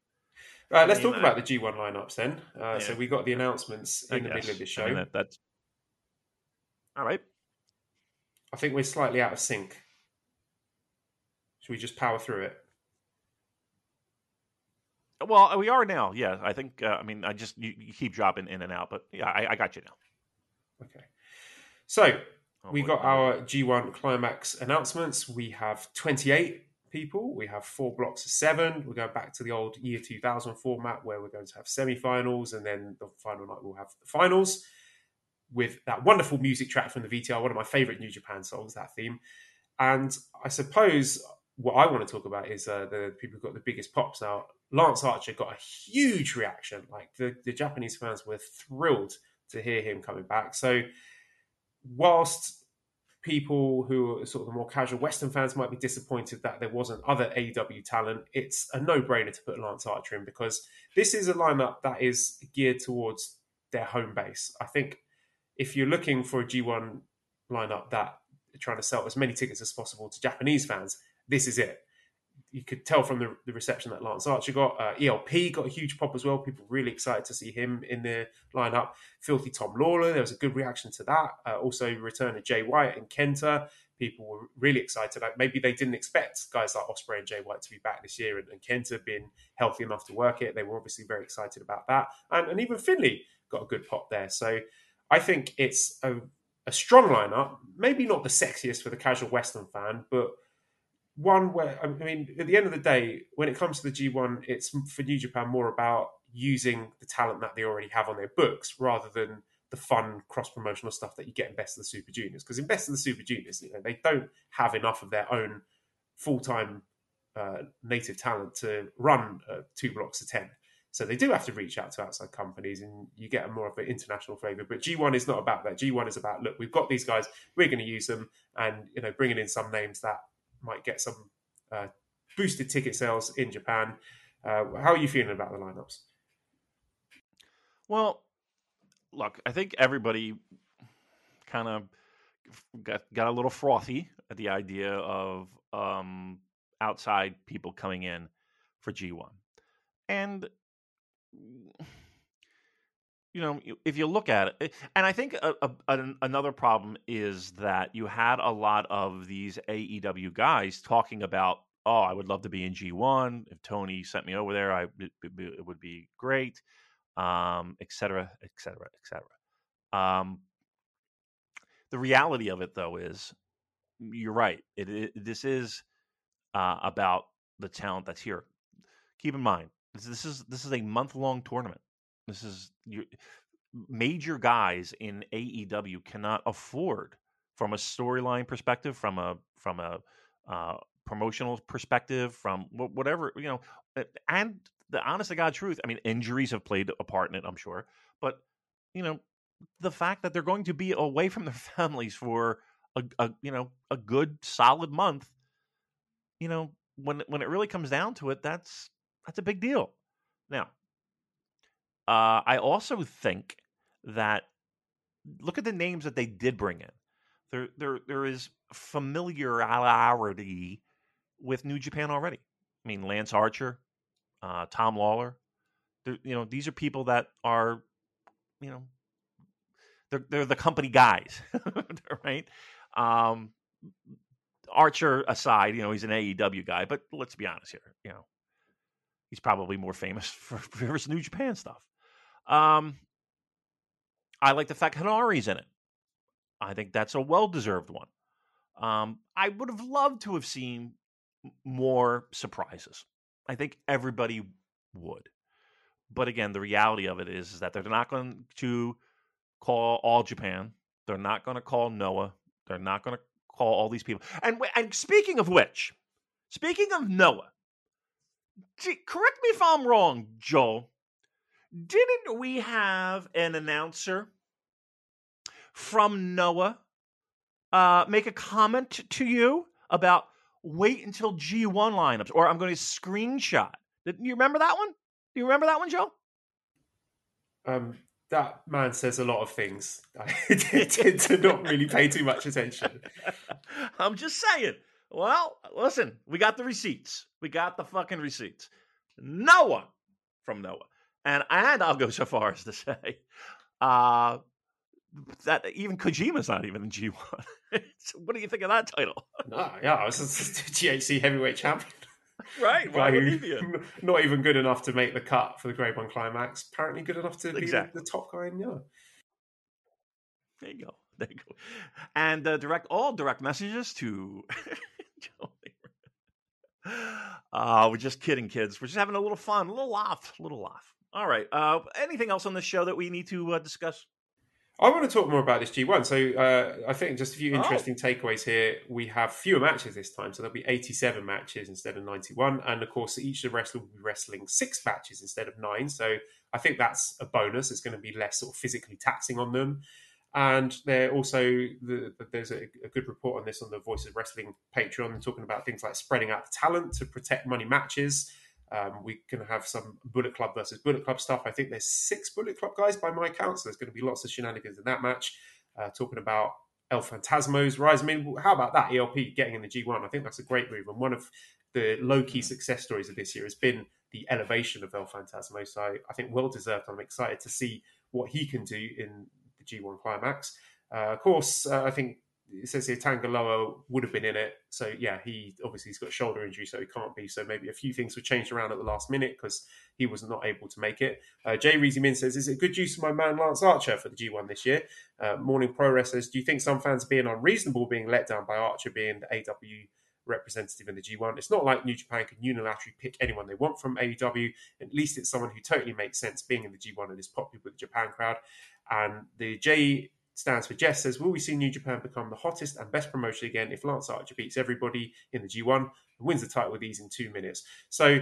All right, let's talk about the G1 lineups then. Uh, yeah. So we got the announcements in I the middle of the show. I mean, that, that's all right. I think we're slightly out of sync. Should we just power through it? Well, we are now. Yeah, I think. Uh, I mean, I just you, you, keep dropping in and out, but yeah, I, I got you now. Okay. So Oh, we got our G1 climax announcements. We have 28 people. We have four blocks of seven. We're going back to the old year 2000 format where we're going to have semi finals and then the final night we'll have the finals. with that wonderful music track from the VTR, one of my favorite New Japan songs, that theme. And I suppose what I want to talk about is uh, the people who got the biggest pops. Now, Lance Archer got a huge reaction. Like the, the Japanese fans were thrilled to hear him coming back. So, whilst people who are sort of the more casual Western fans might be disappointed that there wasn't other AEW talent, it's a no brainer to put Lance Archer in because this is a lineup that is geared towards their home base. I think if you're looking for a G1 lineup that trying to sell as many tickets as possible to Japanese fans, this is it. You could tell from the, the reception that Lance Archer got. Uh, ELP got a huge pop as well. People really excited to see him in the lineup. Filthy Tom Lawlor, there was a good reaction to that. Uh, also, return of Jay White and Kenta. People were really excited. Like maybe they didn't expect guys like Ospreay and Jay White to be back this year, and, and Kenta being healthy enough to work it. They were obviously very excited about that. And, and even Finlay got a good pop there. So I think it's a, a strong lineup. Maybe not the sexiest for the casual Western fan, but one where I mean, at the end of the day, when it comes to the G1, it's for New Japan more about using the talent that they already have on their books rather than the fun cross promotional stuff that you get in Best of the Super Juniors. Because in Best of the Super Juniors, you know, they don't have enough of their own full time uh, native talent to run uh, two blocks of ten. So they do have to reach out to outside companies, and you get a more of an international flavour. But G1 is not about that. G1 is about look, we've got these guys, we're going to use them, and you know, bringing in some names that might get some uh, boosted ticket sales in Japan. Uh, how are you feeling about the lineups? Well, look, I think everybody kind of got got a little frothy at the idea of um, outside people coming in for G1, and you know, if you look at it, eh, and I think a, a, another problem is that you had a lot of these AEW guys talking about, oh, I would love to be in G1. If Tony sent me over there, I it, it would be great, um, et cetera, et cetera, et cetera. Um, the reality of it, though, is you're right. It, it this is uh, about the talent that's here. Keep in mind, this is this is a month long tournament. This is you, major guys in AEW cannot afford, from a storyline perspective, from a from a uh, promotional perspective, from whatever you know, and the honest to God truth. I mean, injuries have played a part in it, I'm sure, but you know, the fact that they're going to be away from their families for a, a you know a good solid month, you know, when when it really comes down to it, that's that's a big deal. Now, uh, I also think that look at the names that they did bring in. There, there, there is familiarity with New Japan already. I mean, Lance Archer, uh, Tom Lawlor. You know, these are people that are, you know, they're they're the company guys, right? Um, Archer aside, you know, he's an AEW guy, but let's be honest here, you know, he's probably more famous for, for his New Japan stuff. Um, I like the fact Henare's in it. I think that's a well deserved one. Um, I would have loved to have seen more surprises. I think everybody would. But again, the reality of it is, is that they're not going to call all Japan. They're not going to call Noah. They're not going to call all these people. And and speaking of which, speaking of Noah, correct me if I'm wrong, Joel. Didn't we have an announcer from Noah uh, make a comment to you about wait until G1 lineups, or I'm going to screenshot? Did you remember that one? Do you remember that one, Joe? Um, that man says a lot of things. I tend to not really pay too much attention. I'm just saying. Well, listen, we got the receipts. We got the fucking receipts. Noah from Noah. And and I'll go so far as to say uh, that even Kojima's not even in G1. so what do you think of that title? No, yeah, I was a GHC heavyweight champion. Right, why who, not even good enough to make the cut for the Grade One climax. Apparently, good enough to exactly. be the top guy in yeah. There you go. There you go. And uh, direct all direct messages to uh, we're just kidding, kids. We're just having a little fun, a little laugh, a little laugh. All right. Uh, anything else on the show that we need to uh, discuss? I want to talk more about this G1. So uh, I think just a few Oh. interesting takeaways here. We have fewer matches this time, so there'll be 87 matches instead of 91. And of course, each of the wrestlers will be wrestling six matches instead of nine. So I think that's a bonus. It's going to be less sort of physically taxing on them. And they're also the, the- there's a, a good report on this on the Voice of Wrestling Patreon, talking about things like spreading out the talent to protect money matches. Um, we can have some Bullet Club versus Bullet Club stuff. I think there's six Bullet Club guys by my count, so there's going to be lots of shenanigans in that match. Uh, talking about El Fantasmo's rise. I mean, how about that ELP getting in the G1? I think that's a great move. And one of the low key success stories of this year has been the elevation of El Fantasmo. So I, I think well deserved. I'm excited to see what he can do in the G1 climax. Uh, of course, uh, I think it says here Tanga Loa would have been in it. So yeah, he obviously he's got shoulder injury, so he can't be. So maybe a few things were changed around at the last minute because he was not able to make it. Uh, Jay Reezy Min says, "Is it good use of my man Lance Archer for the G1 this year?" Uh, Morning Pro says, do you think some fans are being unreasonable being let down by Archer being the AEW representative in the G1? It's not like New Japan can unilaterally pick anyone they want from AEW. At least it's someone who totally makes sense being in the G1 and is popular with the Japan crowd. And the J stands for Jess says, Will we see New Japan become the hottest and best promotion again if Lance Archer beats everybody in the G1 and wins the title with ease in two minutes? So,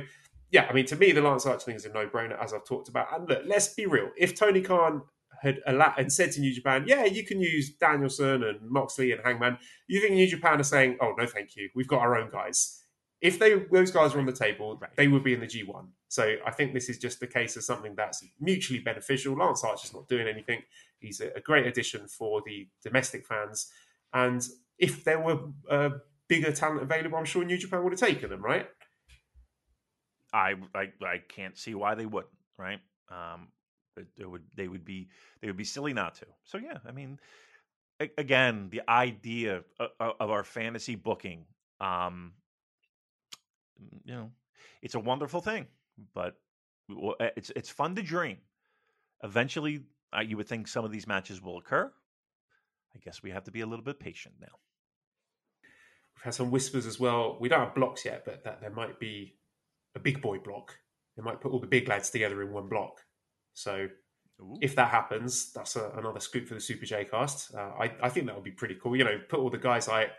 yeah, I mean, to me, the Lance Archer thing is a no brainer, as I've talked about. And look, let's be real. If Tony Khan had allowed and said to New Japan, yeah, you can use Danielson and Moxley and Hangman, you think New Japan are saying, oh, no, thank you. We've got our own guys. If they those guys were on the table, Right. they would be in the G1. So I think this is just the case of something that's mutually beneficial. Lance Archer's not doing anything. He's a, a great addition for the domestic fans. And if there were uh, bigger talent available, I'm sure New Japan would have taken them, right? I, I I can't see why they wouldn't, right? Um, it, it would they would be they would be silly not to. So yeah, I mean, a- again, the idea of, of our fantasy booking, um, you know, it's a wonderful thing, but it's it's fun to dream. Eventually, uh, you would think some of these matches will occur. I guess we have to be a little bit patient now. We've had some whispers as well. We don't have blocks yet, but that there might be a big boy block. They might put all the big lads together in one block. So Ooh. if that happens, that's a, another scoop for the Super J cast. Uh, I, I think that would be pretty cool. You know, put all the guys like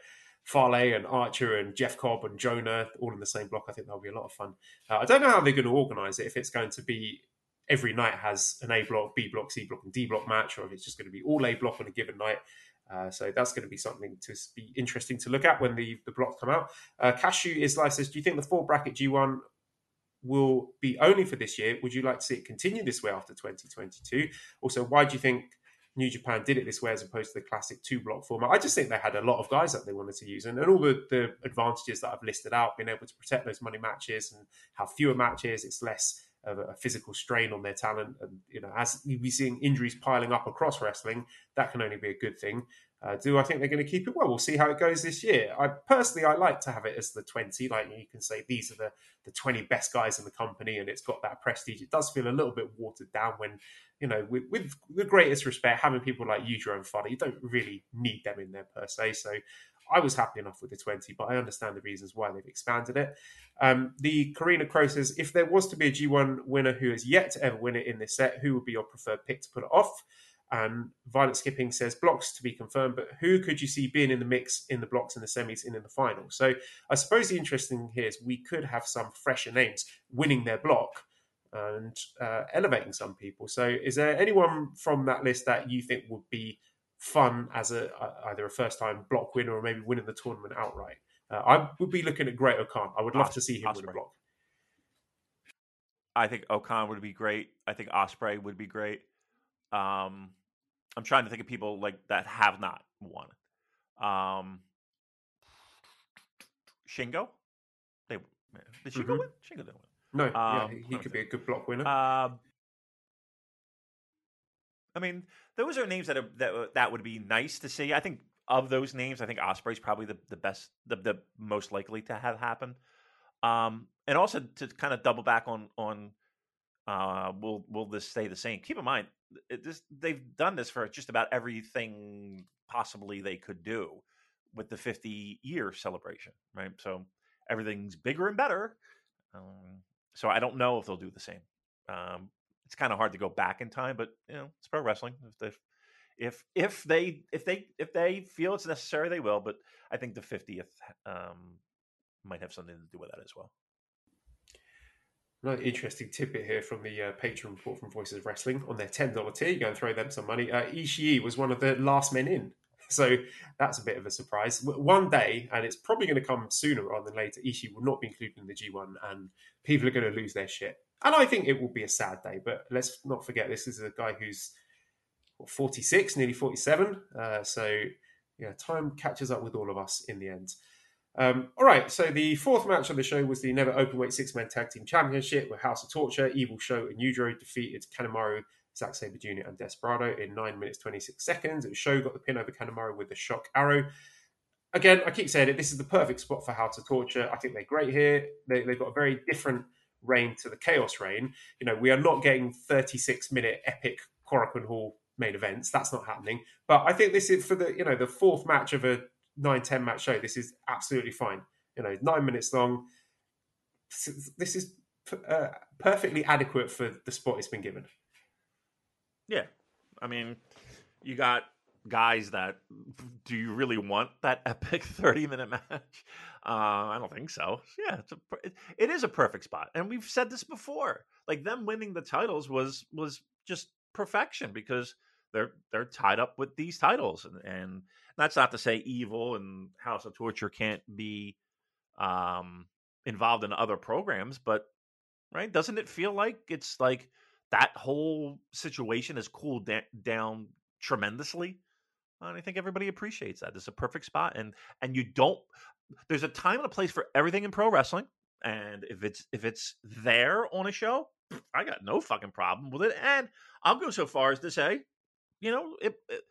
Fale and Archer and Jeff Cobb and Jonah all in the same block. I think that would be a lot of fun. Uh, I don't know how they're going to organize it. If it's going to be every night has an A block, B block, C block, and D block match, or if it's just going to be all A block on a given night. Uh, so that's going to be something to be interesting to look at when the, the blocks come out. Uh, Cashew is like says, do you think the four bracket G1 will be only for this year? Would you like to see it continue this way after 2022? Also, why do you think New Japan did it this way as opposed to the classic two block format? I just think they had a lot of guys that they wanted to use, and, and all the, the advantages that I've listed out, being able to protect those money matches and have fewer matches, it's less of a physical strain on their talent. And you know, as we're seeing injuries piling up across wrestling, that can only be a good thing. Uh, do I think they're going to keep it? Well, we'll see how it goes this year. I personally, I like to have it as the twenty. Like you can say, these are the the twenty best guys in the company, and it's got that prestige. It does feel a little bit watered down when, you know, with, with the greatest respect, having people like Yujiro and Fada, you don't really need them in there per se. So I was happy enough with the 20, but I understand the reasons why they've expanded it. Um, the Karina Crow says, if there was to be a G1 winner who has yet to ever win it in this set, who would be your preferred pick to put it off? And Violet Skipping says, blocks to be confirmed, but who could you see being in the mix in the blocks in the semis and in the final? So I suppose the interesting here is we could have some fresher names winning their block and uh, elevating some people. So is there anyone from that list that you think would be fun as a uh, either a first time block winner or maybe winning the tournament outright? Uh, I would be looking at Great-O-Khan. I would love Os- to see him win a block. I think O-Khan would be great. I think Ospreay would be great. Um, I'm trying to think of people like that have not won. Um, Shingo, they did Shingo Mhm. win? Shingo didn't win. No, yeah, Um, he, he me could be a good block winner. Um, I mean, those are names that are, that that would be nice to see. I think of those names, I think Ospreay's probably the, the best, the, the most likely to have happen. Um, and also to kind of double back on on uh, will will this stay the same? Keep in mind, it, this they've done this for just about everything possibly they could do with the 50 year celebration, right? So everything's bigger and better. Um, so I don't know if they'll do the same. Um, it's kind of hard to go back in time, but you know, it's pro wrestling. If, if if if they if they if they feel it's necessary, they will. But I think the fiftieth um, might have something to do with that as well. Another interesting tidbit here from the uh, Patreon report from Voices of Wrestling on their ten dollar tier. You go and throw them some money. Uh, Ishii was one of the last men in, so that's a bit of a surprise. One day, and it's probably going to come sooner rather than later. Ishii will not be included in the G one, and people are going to lose their shit. And I think it will be a sad day. But let's not forget, this is a guy who's what, 46, nearly 47. Uh, so yeah, time catches up with all of us in the end. Um, all right, so the fourth match on the show was the Never Openweight Six Man Tag Team Championship, where House of Torture, Evil Sho, and Yujiro defeated Kanemaru, Zack Sabre Jr., and Desperado in 9 minutes 26 seconds. And Sho got the pin over Kanemaru with the shock arrow. Again, I keep saying it, this is the perfect spot for House of Torture. I think they're great here. They, they've got a very different reign to the Chaos reign. You know, we are not getting 36 minute epic Korakuen Hall main events. That's not happening. But I think this is for the, you know, the fourth match of a nine ten match show. This is absolutely fine. You know, nine minutes long. This is uh, perfectly adequate for the spot it's been given. Yeah, I mean, you got guys that do you really want that epic 30 minute match uh, i don't think so yeah it's a, it is a perfect spot and we've said this before like them winning the titles was was just perfection because they're they're tied up with these titles and, and that's not to say evil and House of Torture can't be um, involved in other programs, but right? Doesn't it feel like it's like that whole situation has cooled da- down tremendously? And I think everybody appreciates that. It's a perfect spot, and and you don't. There's a time and a place for everything in pro wrestling, and if it's if it's there on a show, I got no fucking problem with it. And I'll go so far as to say, you know, it, it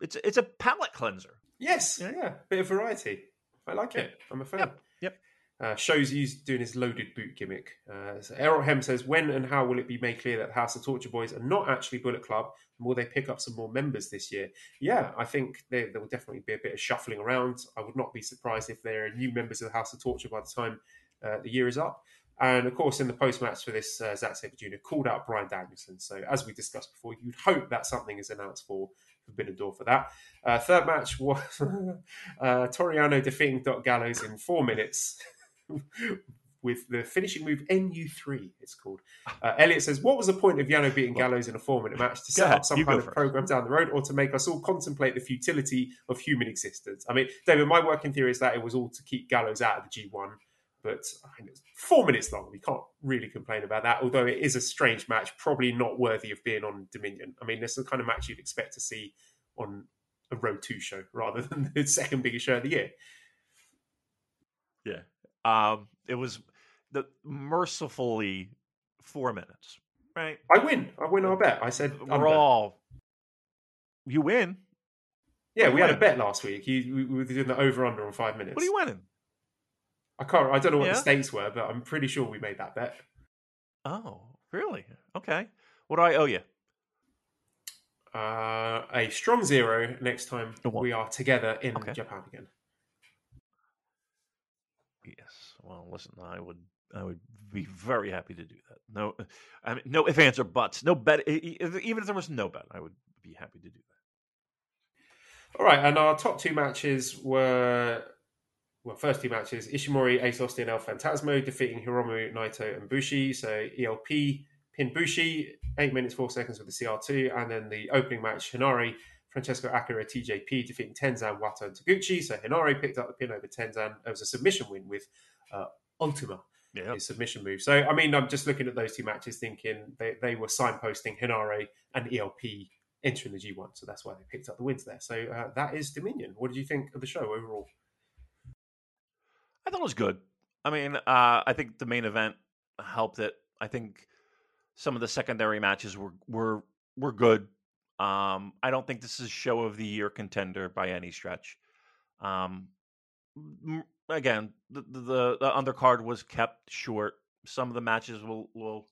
it's it's a palate cleanser. Yes, yeah, yeah. bit of variety. I like it. I'm a fan. Yep. yep. Uh, Sho's he's doing his loaded boot gimmick. Uh, so Errol Hem says, "When and how will it be made clear that the House of Torture Boys are not actually Bullet Club? And will they pick up some more members this year?" Yeah, I think there, there will definitely be a bit of shuffling around. I would not be surprised if there are new members of the House of Torture by the time uh, the year is up. And of course, in the post match for this, uh, Zack Sabre Jr. called out Bryan Danielson. So, as we discussed before, you'd hope that something is announced for Forbidden Door for that. Uh, third match was uh, Toru defeating Doc Gallows in four minutes with the finishing move NU3, it's called. Uh, Elliot says, What was the point of Yano beating Gallows in a four minute match? To set up some kind of program down the road or to make us all contemplate the futility of human existence? I mean, David, my working theory is that it was all to keep Gallows out of the G1. But I mean, it's four minutes long. We can't really complain about that. Although it is a strange match, probably not worthy of being on Dominion. I mean, this is the kind of match you'd expect to see on a Road to show rather than the second biggest show of the year. Um, it was the mercifully four minutes. Right. I win. I win our bet. I said we're under. all. You win. Yeah, we had a bet last week. You, we were doing the over under on five minutes. What are you winning? I can't. I don't know what yeah. the stakes were, but I'm pretty sure we made that bet. Oh, really? Okay. What do I owe you? Uh, a strong zero next time we are together in okay. Japan again. Yes. Well, listen, I would, I would be very happy to do that. No, I mean, no if, answer, buts. No bet. Even if there was no bet, I would be happy to do that. All right, and our top two matches were well, first two matches Ishimori, Ace Austin, El Phantasmo defeating Hiromu, Naito, and Bushi. So ELP pin Bushi, 8 minutes 4 seconds with the CR2. And then the opening match, Henare, Francesco Akira, TJP defeating Tenzan, Wato, and Taguchi. So Henare picked up the pin over Tenzan. It was a submission win with uh, Ultima. Yeah. His submission move. So, I mean, I'm just looking at those two matches thinking they, they were signposting Henare and ELP entering the G1. So that's why they picked up the wins there. So uh, that is Dominion. What did you think of the show overall? I thought it was good. I mean, uh, I think the main event helped it. I think some of the secondary matches were were were good. Um, I don't think this is show of the year contender by any stretch. Um, again, the, the the undercard was kept short. Some of the matches will will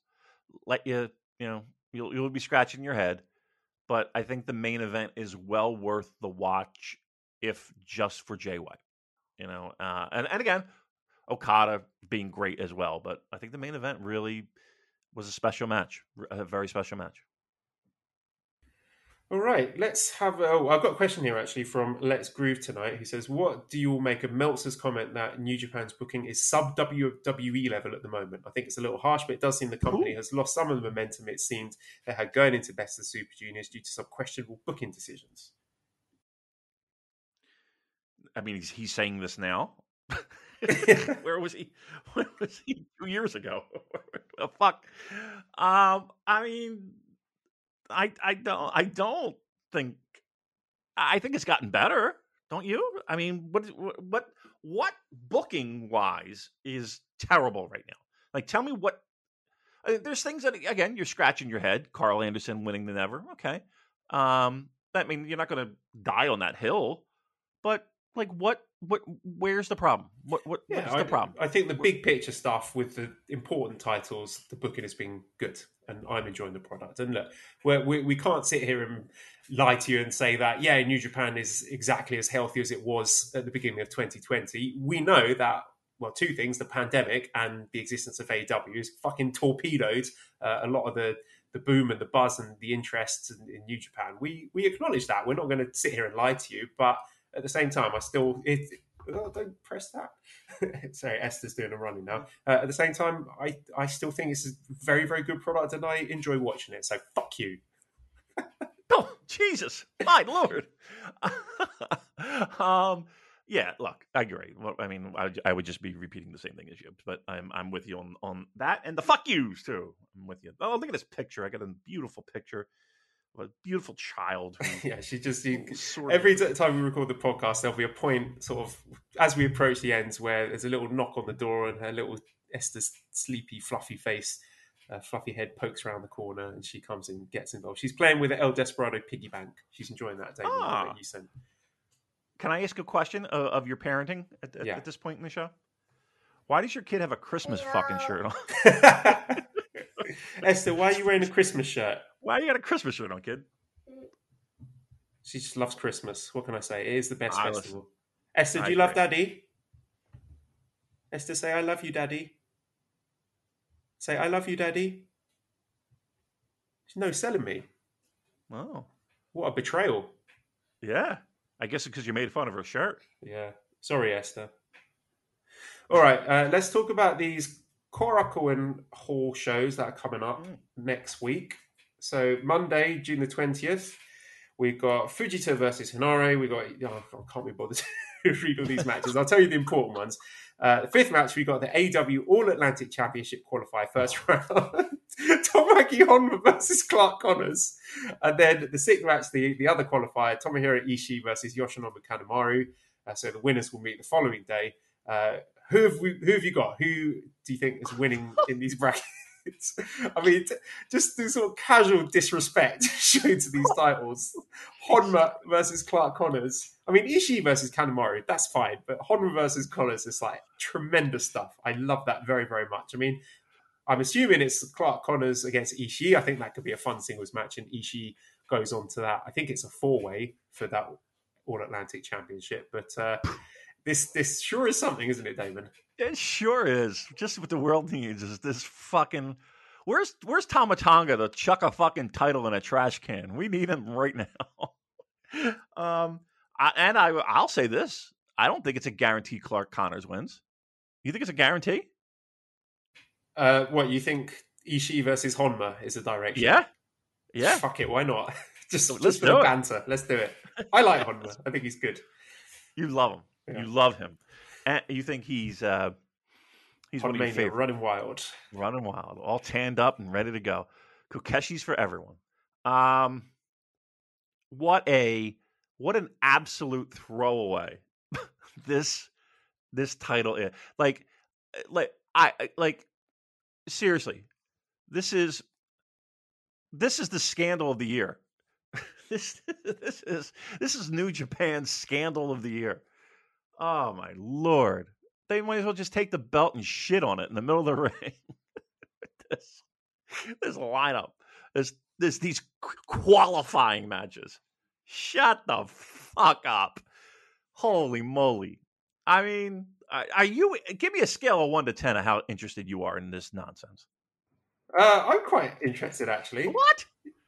let you you know you'll you'll be scratching your head, but I think the main event is well worth the watch if just for Jay White you know, uh, and and again, Okada being great as well. But I think the main event really was a special match, a very special match. All right, let's have. Oh, I've got a question here actually from Let's Groove tonight. Who says, "What do you all make of Meltzer's comment that New Japan's booking is sub WWE level at the moment? I think it's a little harsh, but it does seem the company Ooh. has lost some of the momentum it seemed they had going into Best of Super Juniors due to some questionable booking decisions." I mean, he's, he's saying this now. Where was he? Where was he two years ago? the fuck. Um, I mean, I I don't I don't think I think it's gotten better. Don't you? I mean, what what what booking wise is terrible right now? Like, tell me what. I mean, there's things that again you're scratching your head. Karl Anderson winning the never. Okay. Um, I mean, you're not going to die on that hill, but like, what what where's the problem? What what what's I, the problem? I think the big picture stuff with the important titles, the booking has been good, and I'm enjoying the product. And look, we we can't sit here and lie to you and say that yeah, New Japan is exactly as healthy as it was at the beginning of 2020. We know that. Well, two things: the pandemic and the existence of AEW has fucking torpedoed uh, a lot of the the boom and the buzz and the interest in, in New Japan. We we acknowledge that. We're not going to sit here and lie to you, but at the same time, I still it, oh, don't press that. Sorry, Esther's doing a running now. Uh, at the same time, I I still think it's a very very good product, and I enjoy watching it. So fuck you. Oh, Jesus, my lord. um, yeah, look, I agree. Well, I mean, I, I would just be repeating the same thing as you, but I'm I'm with you on on that and the fuck yous too. I'm with you. Oh, look at this picture. I got a beautiful picture a beautiful child. who yeah, she just you, sort every t- time we record the podcast, there'll be a point sort of as we approach the ends where there's a little knock on the door and her little Esther's sleepy, fluffy face, uh, fluffy head pokes around the corner and she comes and gets involved. She's playing with the El Desperado piggy bank. She's enjoying that. Damien, Ah. that you sent. Can I ask a question of, of your parenting at, at, Yeah. at this point in the show? Why does your kid have a Christmas fucking shirt on? Esther, why are you wearing a Christmas shirt? Why you got a Christmas shirt on, kid? She just loves Christmas. What can I say? It is the best I festival. Esther, do you love. Daddy? Esther, say I love you, Daddy. Say I love you, Daddy. She's no selling me. Oh, What a betrayal. yeah. I guess because you made fun of her shirt. Yeah. Sorry, Esther. All right, uh, let's talk about these Korakuen Hall shows that are coming up Mm. next week. So Monday, June the twentieth, we've got Fujita versus Henare. We've got oh, I can't be bothered to read all these matches. I'll tell you the important ones. Uh, the fifth match, we got the AEW All Atlantic Championship qualifier first round. Tomoaki Honma versus Clark Connors. And then the sixth match, the, the other qualifier, Tomohiro Ishii versus Yoshinobu Kanemaru. Uh, so the winners will meet the following day. Uh, who have we, who have you got? Who do you think is winning in these brackets? I mean, just the sort of casual disrespect shown to these titles. Honma versus Clark Connors. I mean, Ishii versus Kanemaru, that's fine, but Honma versus Connors is like tremendous stuff. I love that very, very much. I mean, I'm assuming it's Clark Connors against Ishii. I think that could be a fun singles match, and Ishii goes on to that. I think it's a four way for that All Atlantic Championship, but uh, this this sure is something, isn't it, Damon? It sure is. Just what the world needs is this fucking. Where's Where's Tama Tonga to chuck a fucking title in a trash can? We need him right now. um, I, and I I'll say this: I don't think it's a guarantee. Clark Connors wins. You think it's a guarantee? Uh, what you think? Ishii versus Honma is a direction. Yeah, yeah. Fuck it, why not? just Let's just for do the it. banter. Let's do it. I like Honma. I think he's good. You love him. Yeah. You love him, you think he's uh he's one of your favorite. running wild. running wild, all tanned up and ready to go. Kokeshi's for everyone. Um, what a what an absolute throwaway this this title is. Like, like I I- like seriously, this is this is the scandal of the year. this this is this is New Japan's scandal of the year. Oh my lord! They might as well just take the belt and shit on it in the middle of the ring. this, this lineup, this this these qualifying matches. Shut the fuck up! Holy moly! I mean, are you? Give me a scale of one to ten of how interested you are in this nonsense. Uh, I'm quite interested, actually. What?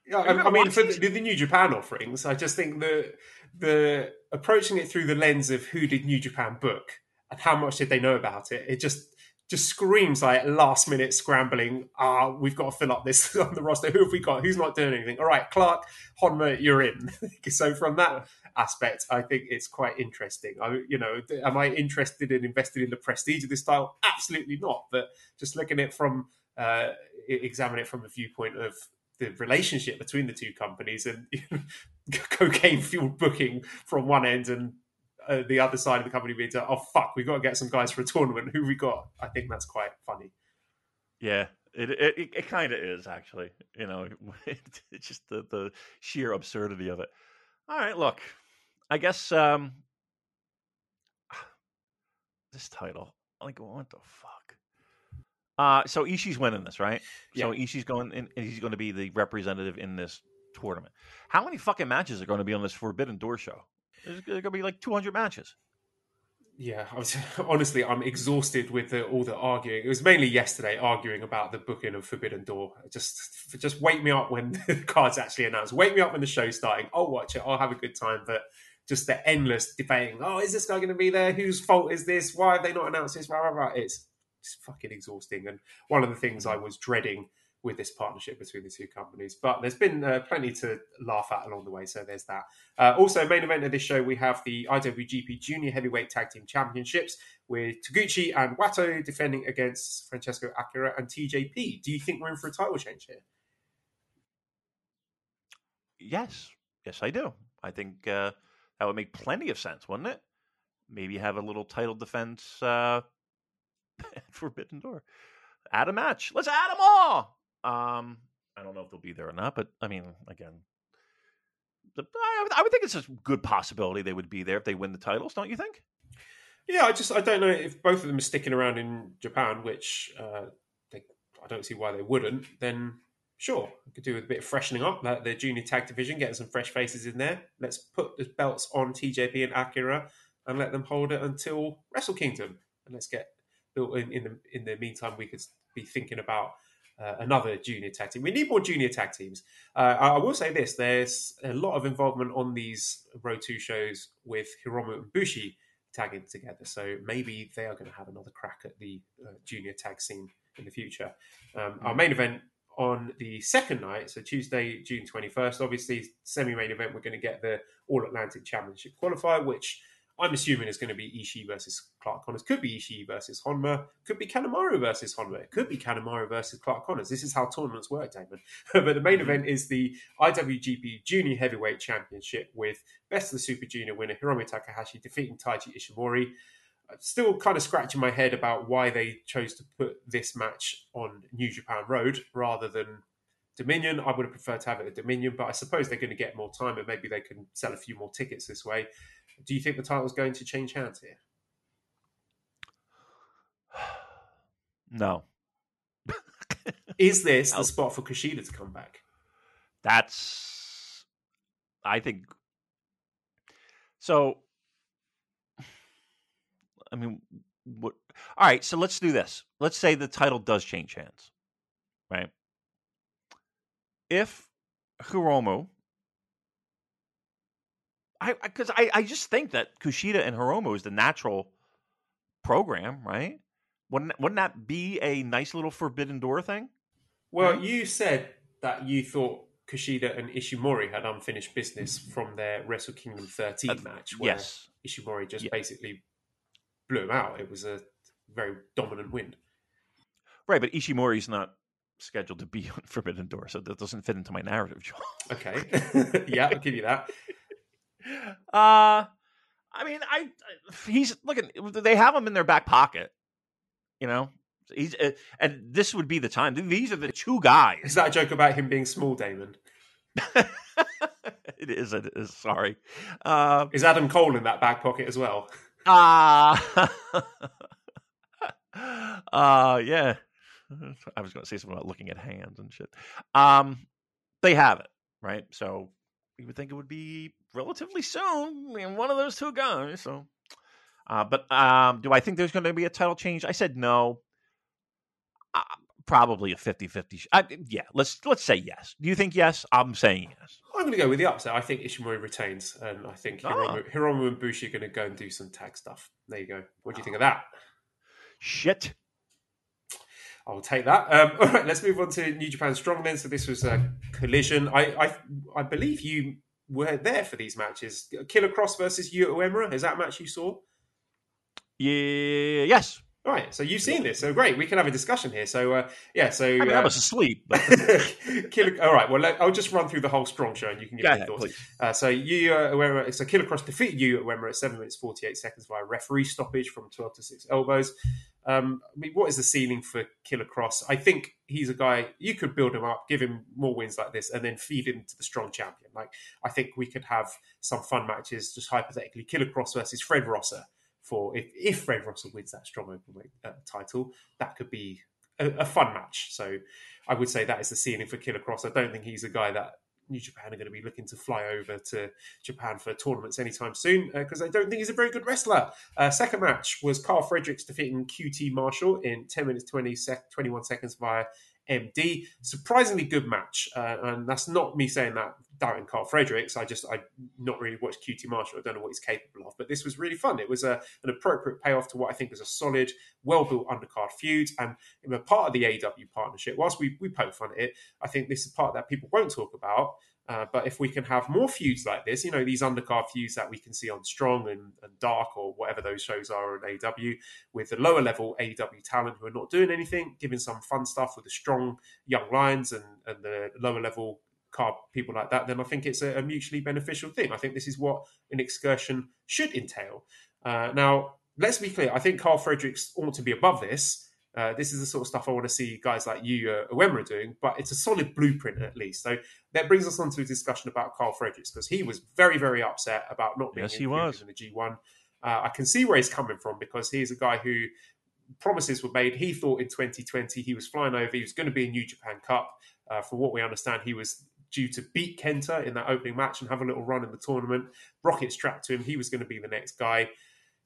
Yeah, I, I mean, for the, the, New Japan offerings, I just think the the approaching it through the lens of who did New Japan book and how much did they know about it. It just just screams like last minute scrambling. Ah, we've got to fill up this on the roster. Who have we got? Who's not doing anything? All right, Clark, Honma, you're in. so from that aspect, I think it's quite interesting. I, you know, am I interested in investing in the prestige of this style? Absolutely not. But just looking at it from uh, examine it from a viewpoint of the relationship between the two companies and cocaine fueled booking from one end and uh, the other side of the company being, oh fuck, we've got to get some guys for a tournament. Who we got? I think that's quite funny. Yeah, it it, it, it kind of is actually. You know, it's just the the sheer absurdity of it. All right, look, I guess um this title, like, what the fuck? Uh, so Ishii's winning this, right? Yeah. So Ishii's going, in, and he's going to be the representative in this tournament. How many fucking matches are going to be on this Forbidden Door show? There's going to be like 200 matches. Yeah, I was, honestly, I'm exhausted with the, all the arguing. It was mainly yesterday arguing about the booking of Forbidden Door. Just, just wake me up when the card's actually announced. Wake me up when the show's starting. I'll watch it. I'll have a good time. But just the endless debating. Oh, is this guy going to be there? Whose fault is this? Why have they not announced this? Blah, blah, blah. It's, it's fucking exhausting. And one of the things I was dreading with this partnership between the two companies. But there's been uh, plenty to laugh at along the way, so there's that. Uh, also, main event of this show, we have the IWGP Junior Heavyweight Tag Team Championships with Taguchi and Wato defending against Francesco Akira and TJP. Do you think we're in for a title change here? Yes, yes, I do. I think uh, that would make plenty of sense, wouldn't it? Maybe have a little title defense uh, Forbidden Door. Add a match. Let's add them all. Um, I don't know if they'll be there or not, but I mean, again, the, I, would think it's a good possibility they would be there if they win the titles. Don't you think? Yeah, I just I don't know if both of them are sticking around in Japan, which uh, they, I don't see why they wouldn't. Then sure, we could do with a bit of freshening up, like the junior tag division, getting some fresh faces in there. Let's put the belts on TJP and Akira and let them hold it until Wrestle Kingdom, and let's get in. In the in the meantime, we could be thinking about uh, another junior tag team. We need more junior tag teams. Uh, I, will say this: there's a lot of involvement on these Road to shows with Hiromu and Bushi tagging together. So maybe they are going to have another crack at the uh, junior tag scene in the future. Um, our main event on the second night, so Tuesday, June 21st, obviously semi main event, we're going to get the All Atlantic Championship qualifier, which I'm assuming it's going to be Ishii versus Clark Connors. Could be Ishii versus Honma. Could be Kanemaru versus Honma. It could be Kanemaru versus Clark Connors. This is how tournaments work, Damon. but the main mm-hmm. event is the IWGP Junior Heavyweight Championship with Best of the Super Junior winner Hiromu Takahashi defeating Taiji Ishimori. I'm still kind of scratching my head about why they chose to put this match on New Japan Road rather than Dominion. I would have preferred to have it at Dominion, but I suppose they're going to get more time and maybe they can sell a few more tickets this way. Do you think the title's going to change hands here? No. Is this the spot for Kushida to come back? That's, I think. So, I mean, what? All right, so let's do this. Let's say the title does change hands, right? If Hiromu I because I, I just think that Kushida and Hiromu is the natural program, right? Wouldn't wouldn't that be a nice little Forbidden Door thing? Well, right? you said that you thought Kushida and Ishimori had unfinished business from their Wrestle Kingdom 13 uh, match, where yes. Ishimori just yeah. basically blew him out. It was a very dominant win. Right, but Ishimori's not scheduled to be on Forbidden Door, so that doesn't fit into my narrative, Joel. Okay. yeah, I'll give you that. Uh I mean, I he's looking. They have him in their back pocket. You know, he's uh, and this would be the time. These are the two guys. Is that a joke about him being small, Damon? it is. It is. Sorry. Uh, is Adam Cole in that back pocket as well? Ah. Uh, uh, yeah. I was going to say something about looking at hands and shit. Um, they have it right. So you would think it would be relatively soon. I mean, one of those two guys. So, uh, but um, do I think there's going to be a title change? I said no. Uh, probably a 50-50. I, yeah, let's let's say yes. Do you think yes? I'm saying yes. I'm going to go with the upset. I think Ishimori retains, and I think Ah. Hiromu, Hiromu and Bushi are going to go and do some tag stuff. There you go. What do you think of that? Shit. I'll take that. Um, all right, let's move on to New Japan Strongmen. So this was a collision. I, I, I believe you were there for these matches. Killer Kross versus Yuya Uemura. Is that match you saw? Yeah, yes. Right, so you've seen this, so great. We can have a discussion here. So uh, yeah, so I mean, I uh, was asleep. But Killer. All right, well, let, I'll just run through the whole strong show, and you can give ahead, thoughts. Uh, so you uh, Uemura, so Killer Kross defeated Yuya Uemura at seven minutes forty eight seconds via referee stoppage from twelve to six elbows. Um, I mean, what is the ceiling for Killer Kross? I think he's a guy you could build him up, give him more wins like this, and then feed him to the strong champion. Like I think we could have some fun matches, just hypothetically, Killer Kross versus Fred Rosser. For if, if Fred Rosser wins that strong openweight uh, title, that could be a, a fun match. So I would say that is the ceiling for Killer Kross. I don't think he's a guy that New Japan are going to be looking to fly over to Japan for tournaments anytime soon because I don't think he's a very good wrestler. Uh, second match was Karl Fredericks defeating QT Marshall in 10 minutes 20 sec- 21 seconds via MD. Surprisingly good match, uh, and that's not me saying that doubting Karl Fredericks. I just I not really watched QT Marshall. I don't know what he's capable of, but this was really fun. It was a, an appropriate payoff to what I think was a solid, well built undercard feud, and in a part of the AEW partnership. Whilst we we poke fun at it, I think this is part that people won't talk about. Uh, but if we can have more feuds like this, you know, these undercard feuds that we can see on Strong and, and Dark or whatever those shows are on AEW, with the lower level AEW talent who are not doing anything, giving some fun stuff with the strong young lions and, and the lower level card people like that, then I think it's a, a mutually beneficial thing. I think this is what an excursion should entail. Uh, now, let's be clear. I think Karl Fredericks ought to be above this. Uh, this is the sort of stuff I want to see guys like you, uh, doing, but it's a solid blueprint at least. So that brings us on to a discussion about Karl Fredericks because he was very, very upset about not being Yes, he was. in the G1. Uh, I can see where he's coming from because he's a guy who promises were made. He thought in 2020 he was flying over, he was going to be in New Japan Cup. Uh, from what we understand, he was due to beat Kenta in that opening match and have a little run in the tournament. Brockett strapped to him. He was going to be the next guy.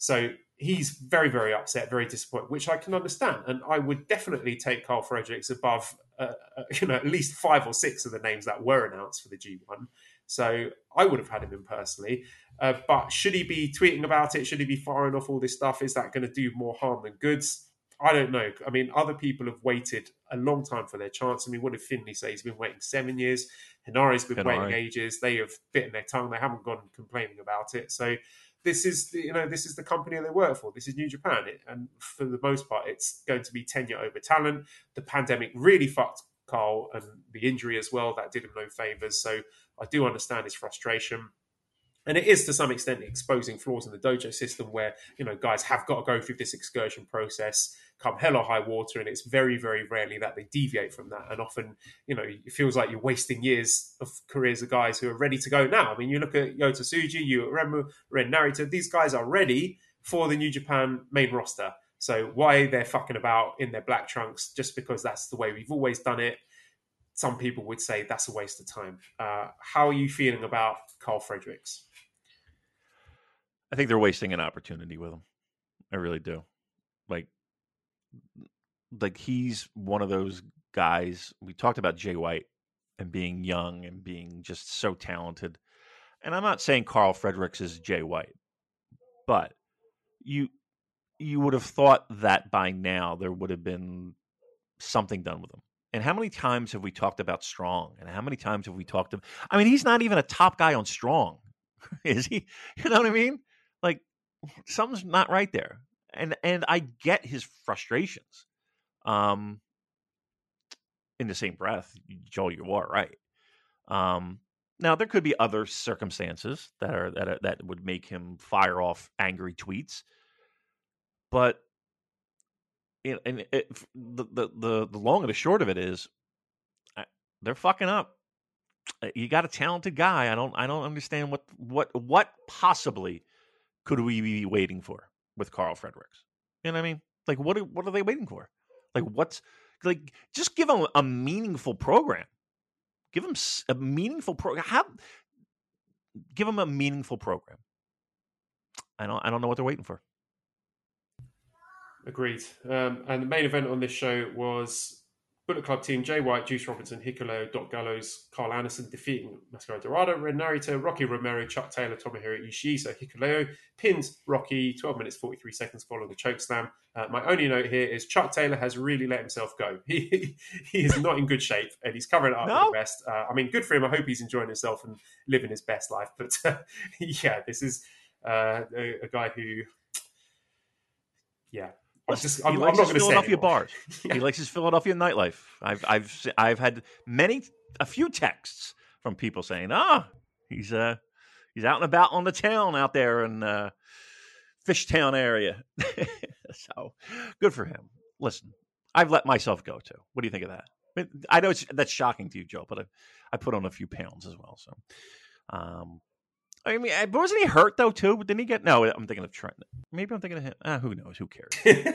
So he's very, very upset, very disappointed, which I can understand. And I would definitely take Karl Fredericks above, uh, uh, you know, at least five or six of the names that were announced for the G1. So I would have had him in personally. Uh, but should he be tweeting about it? Should he be firing off all this stuff? Is that going to do more harm than goods? I don't know. I mean, other people have waited a long time for their chance. I mean, what did Finlay say? He's been waiting seven years. Henare's been Henare. waiting ages. They have bitten their tongue. They haven't gone complaining about it. So this is the, you know this is the company they work for. This is New Japan, it, and for the most part, it's going to be tenure over talent. The pandemic really fucked Karl, and the injury as well that did him no favors. So I do understand his frustration. And it is to some extent exposing flaws in the dojo system where, you know, guys have got to go through this excursion process, come hell or high water, and it's very, very rarely that they deviate from that. And often, you know, it feels like you're wasting years of careers of guys who are ready to go now. I mean, you look at Yota Tsuji, you Remu, Ren Narita, these guys are ready for the New Japan main roster. So why they're fucking about in their black trunks just because that's the way we've always done it. Some people would say that's a waste of time. Uh, how are you feeling about Karl Fredericks? I think they're wasting an opportunity with him. I really do. Like, like he's one of those guys. We talked about Jay White and being young and being just so talented. And I'm not saying Karl Fredericks is Jay White, but you you would have thought that by now there would have been something done with him. And how many times have we talked about Strong? And how many times have we talked about? I mean, he's not even a top guy on Strong, is he? You know what I mean? Like something's not right there. And and I get his frustrations. Um in the same breath, Joel, you are right. Um now there could be other circumstances that are that are, that would make him fire off angry tweets. But you know, and it, the, the the the long and the short of it is I- they're fucking up. Uh, You got a talented guy. I don't I don't understand what what what possibly could we be waiting for with Karl Fredericks? You know what I mean? Like what are, what are they waiting for? Like what's like just give them a meaningful program. Give them a meaningful program. Give them a meaningful program. I don't I don't know what they're waiting for. Agreed. Um, and the main event on this show was Bullet Club team, Jay White, Juice Robinson, Hikuleo, Doc Gallows, Karl Anderson defeating Mascara Dorado, Ren Narita, Rocky Romero, Chuck Taylor, Tomohiro Ishii, so Hikuleo pins Rocky 12 minutes 43 seconds following the choke slam. Uh, my only note here is Chuck Taylor has really let himself go. He, he is not in good shape and he's covering it up No? the best. Uh, I mean, good for him. I hope he's enjoying himself and living his best life. But uh, yeah, this is uh, a, a guy who, yeah. I'm, just, he I'm, I'm likes not his going to say Philadelphia bars. He likes his Philadelphia nightlife. I've I've I've had many a few texts from people saying, "Ah, he's uh he's out and about on the town out there in uh, Fishtown area." so good for him. Listen, I've let myself go too. What do you think of that? I mean, I know it's, that's shocking to you, Joe, but I, I put on a few pounds as well. So, um, I mean, wasn't he hurt though too? But Didn't he get? No, I'm thinking of Trent. Maybe I'm thinking of him. Ah, who knows? Who cares?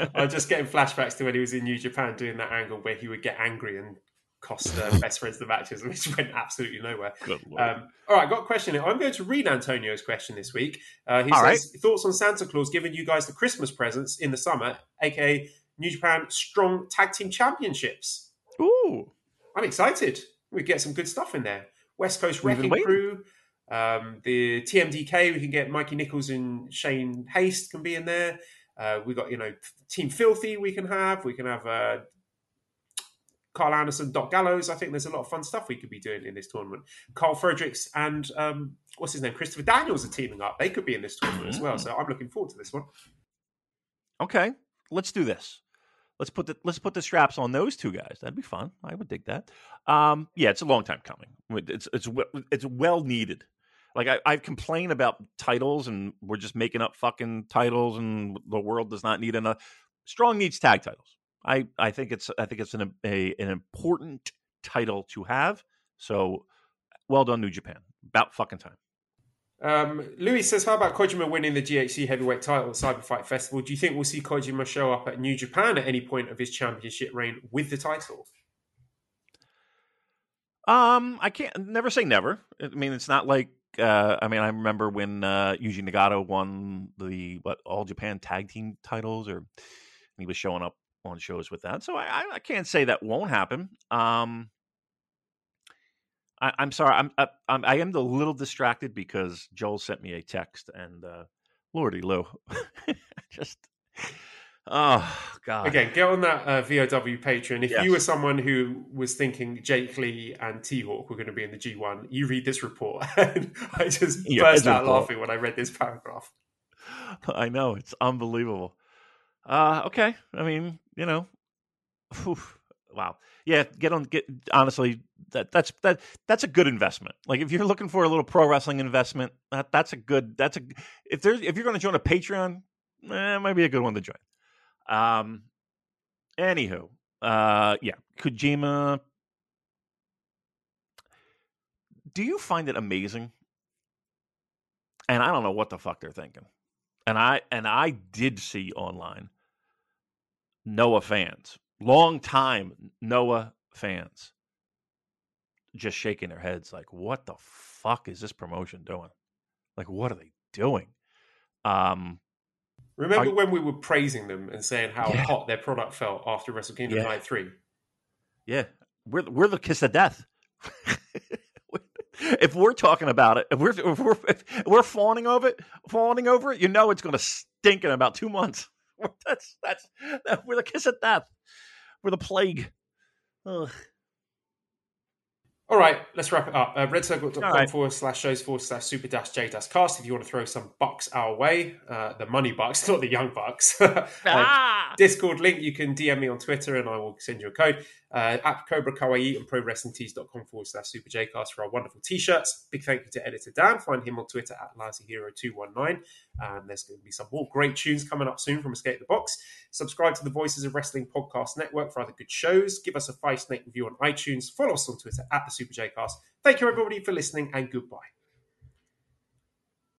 I'm just getting flashbacks to when he was in New Japan doing that angle where he would get angry and cost uh, best friends the matches, and which went absolutely nowhere. Good lord. Um, all right, got a question here. I'm going to read Antonio's question this week. Uh, he All says, Thoughts on Santa Claus giving you guys the Christmas presents in the summer, aka New Japan Strong Tag Team Championships? Ooh. I'm excited. We get some good stuff in there. West Coast Wrecking. Crew, um, the TMDK. We can get Mikey Nichols and Shane Haste can be in there. Uh, we got you know Team Filthy. We can have. We can have uh, Karl Anderson, Doc Gallows. I think there's a lot of fun stuff we could be doing in this tournament. Karl Fredericks and um, what's his name, Christopher Daniels are teaming up. They could be in this tournament as well. Mm. So I'm looking forward to this one. Okay, let's do this. Let's put the let's put the straps on those two guys. That'd be fun. I would dig that. Um, yeah, it's a long time coming. It's it's it's well needed. Like I, I've complained about titles, and we're just making up fucking titles, and the world does not need enough. Strong needs tag titles. I, I think it's I think it's an a, an important title to have. So, well done, New Japan. About fucking time. Um, Louis says, "How about Kojima winning the GHC heavyweight title at Cyberfight Festival? Do you think we'll see Kojima show up at New Japan at any point of his championship reign with the title?" Um, I can't never say never. I mean, it's not like uh, I mean, I remember when uh, Yuji Nagata won the what All Japan Tag Team titles, or he was showing up on shows with that. So I, I, can't say that won't happen. Um, I, I'm sorry, I'm, I, I'm I am a little distracted because Joel sent me a text, and uh, Lordy Lou, just oh god, Again, get on that uh, VOW Patreon. If Yes. you were someone who was thinking Jake Lee and T Hawk were going to be in the G1, you read this report. and I just Yeah, burst out report. laughing when I read this paragraph. I know it's unbelievable. Uh, okay, I mean, you know, wow, yeah. Get on, get honestly, that that's that that's a good investment. Like if you're looking for a little pro wrestling investment, that that's a good. That's a if there's if you're going to join a Patreon, eh, it might be a good one to join. Um, anywho, uh, yeah, Kojima. Do you find it amazing? And I don't know what the fuck they're thinking and I and I did see online Noah fans, long time Noah fans, just shaking their heads like, "What the fuck is this promotion doing? Like, what are they doing?" Um, Remember Are- when we were praising them and saying how Yeah. hot their product felt after Wrestle Kingdom Yeah. Night 3? yeah, we're we're the kiss of death. if we're talking about it, if we're if we're if we're fawning over it, fawning over it, you know it's going to stink in about two months. That's that's that, we're the kiss of death. We're the plague. Ugh. All right, let's wrap it up. Uh, redcircle.com right. forward slash shows forward slash super dash J dash cast if you want to throw some bucks our way. Uh, the money bucks, not the young bucks. Uh, Ah! Discord link, you can DM me on Twitter and I will send you a code. Uh, at Cobra Kawaii and ProWrestlingTees.com forward slash Super Jcast for our wonderful t shirts. Big thank you to editor Dan. Find him on Twitter at LousyHero219. And there's going to be some more great tunes coming up soon from Escape the Box. Subscribe to the Voices of Wrestling Podcast Network for other good shows. Give us a five snake review on iTunes. Follow us on Twitter at the Super Jcast. Thank you, everybody, for listening and goodbye.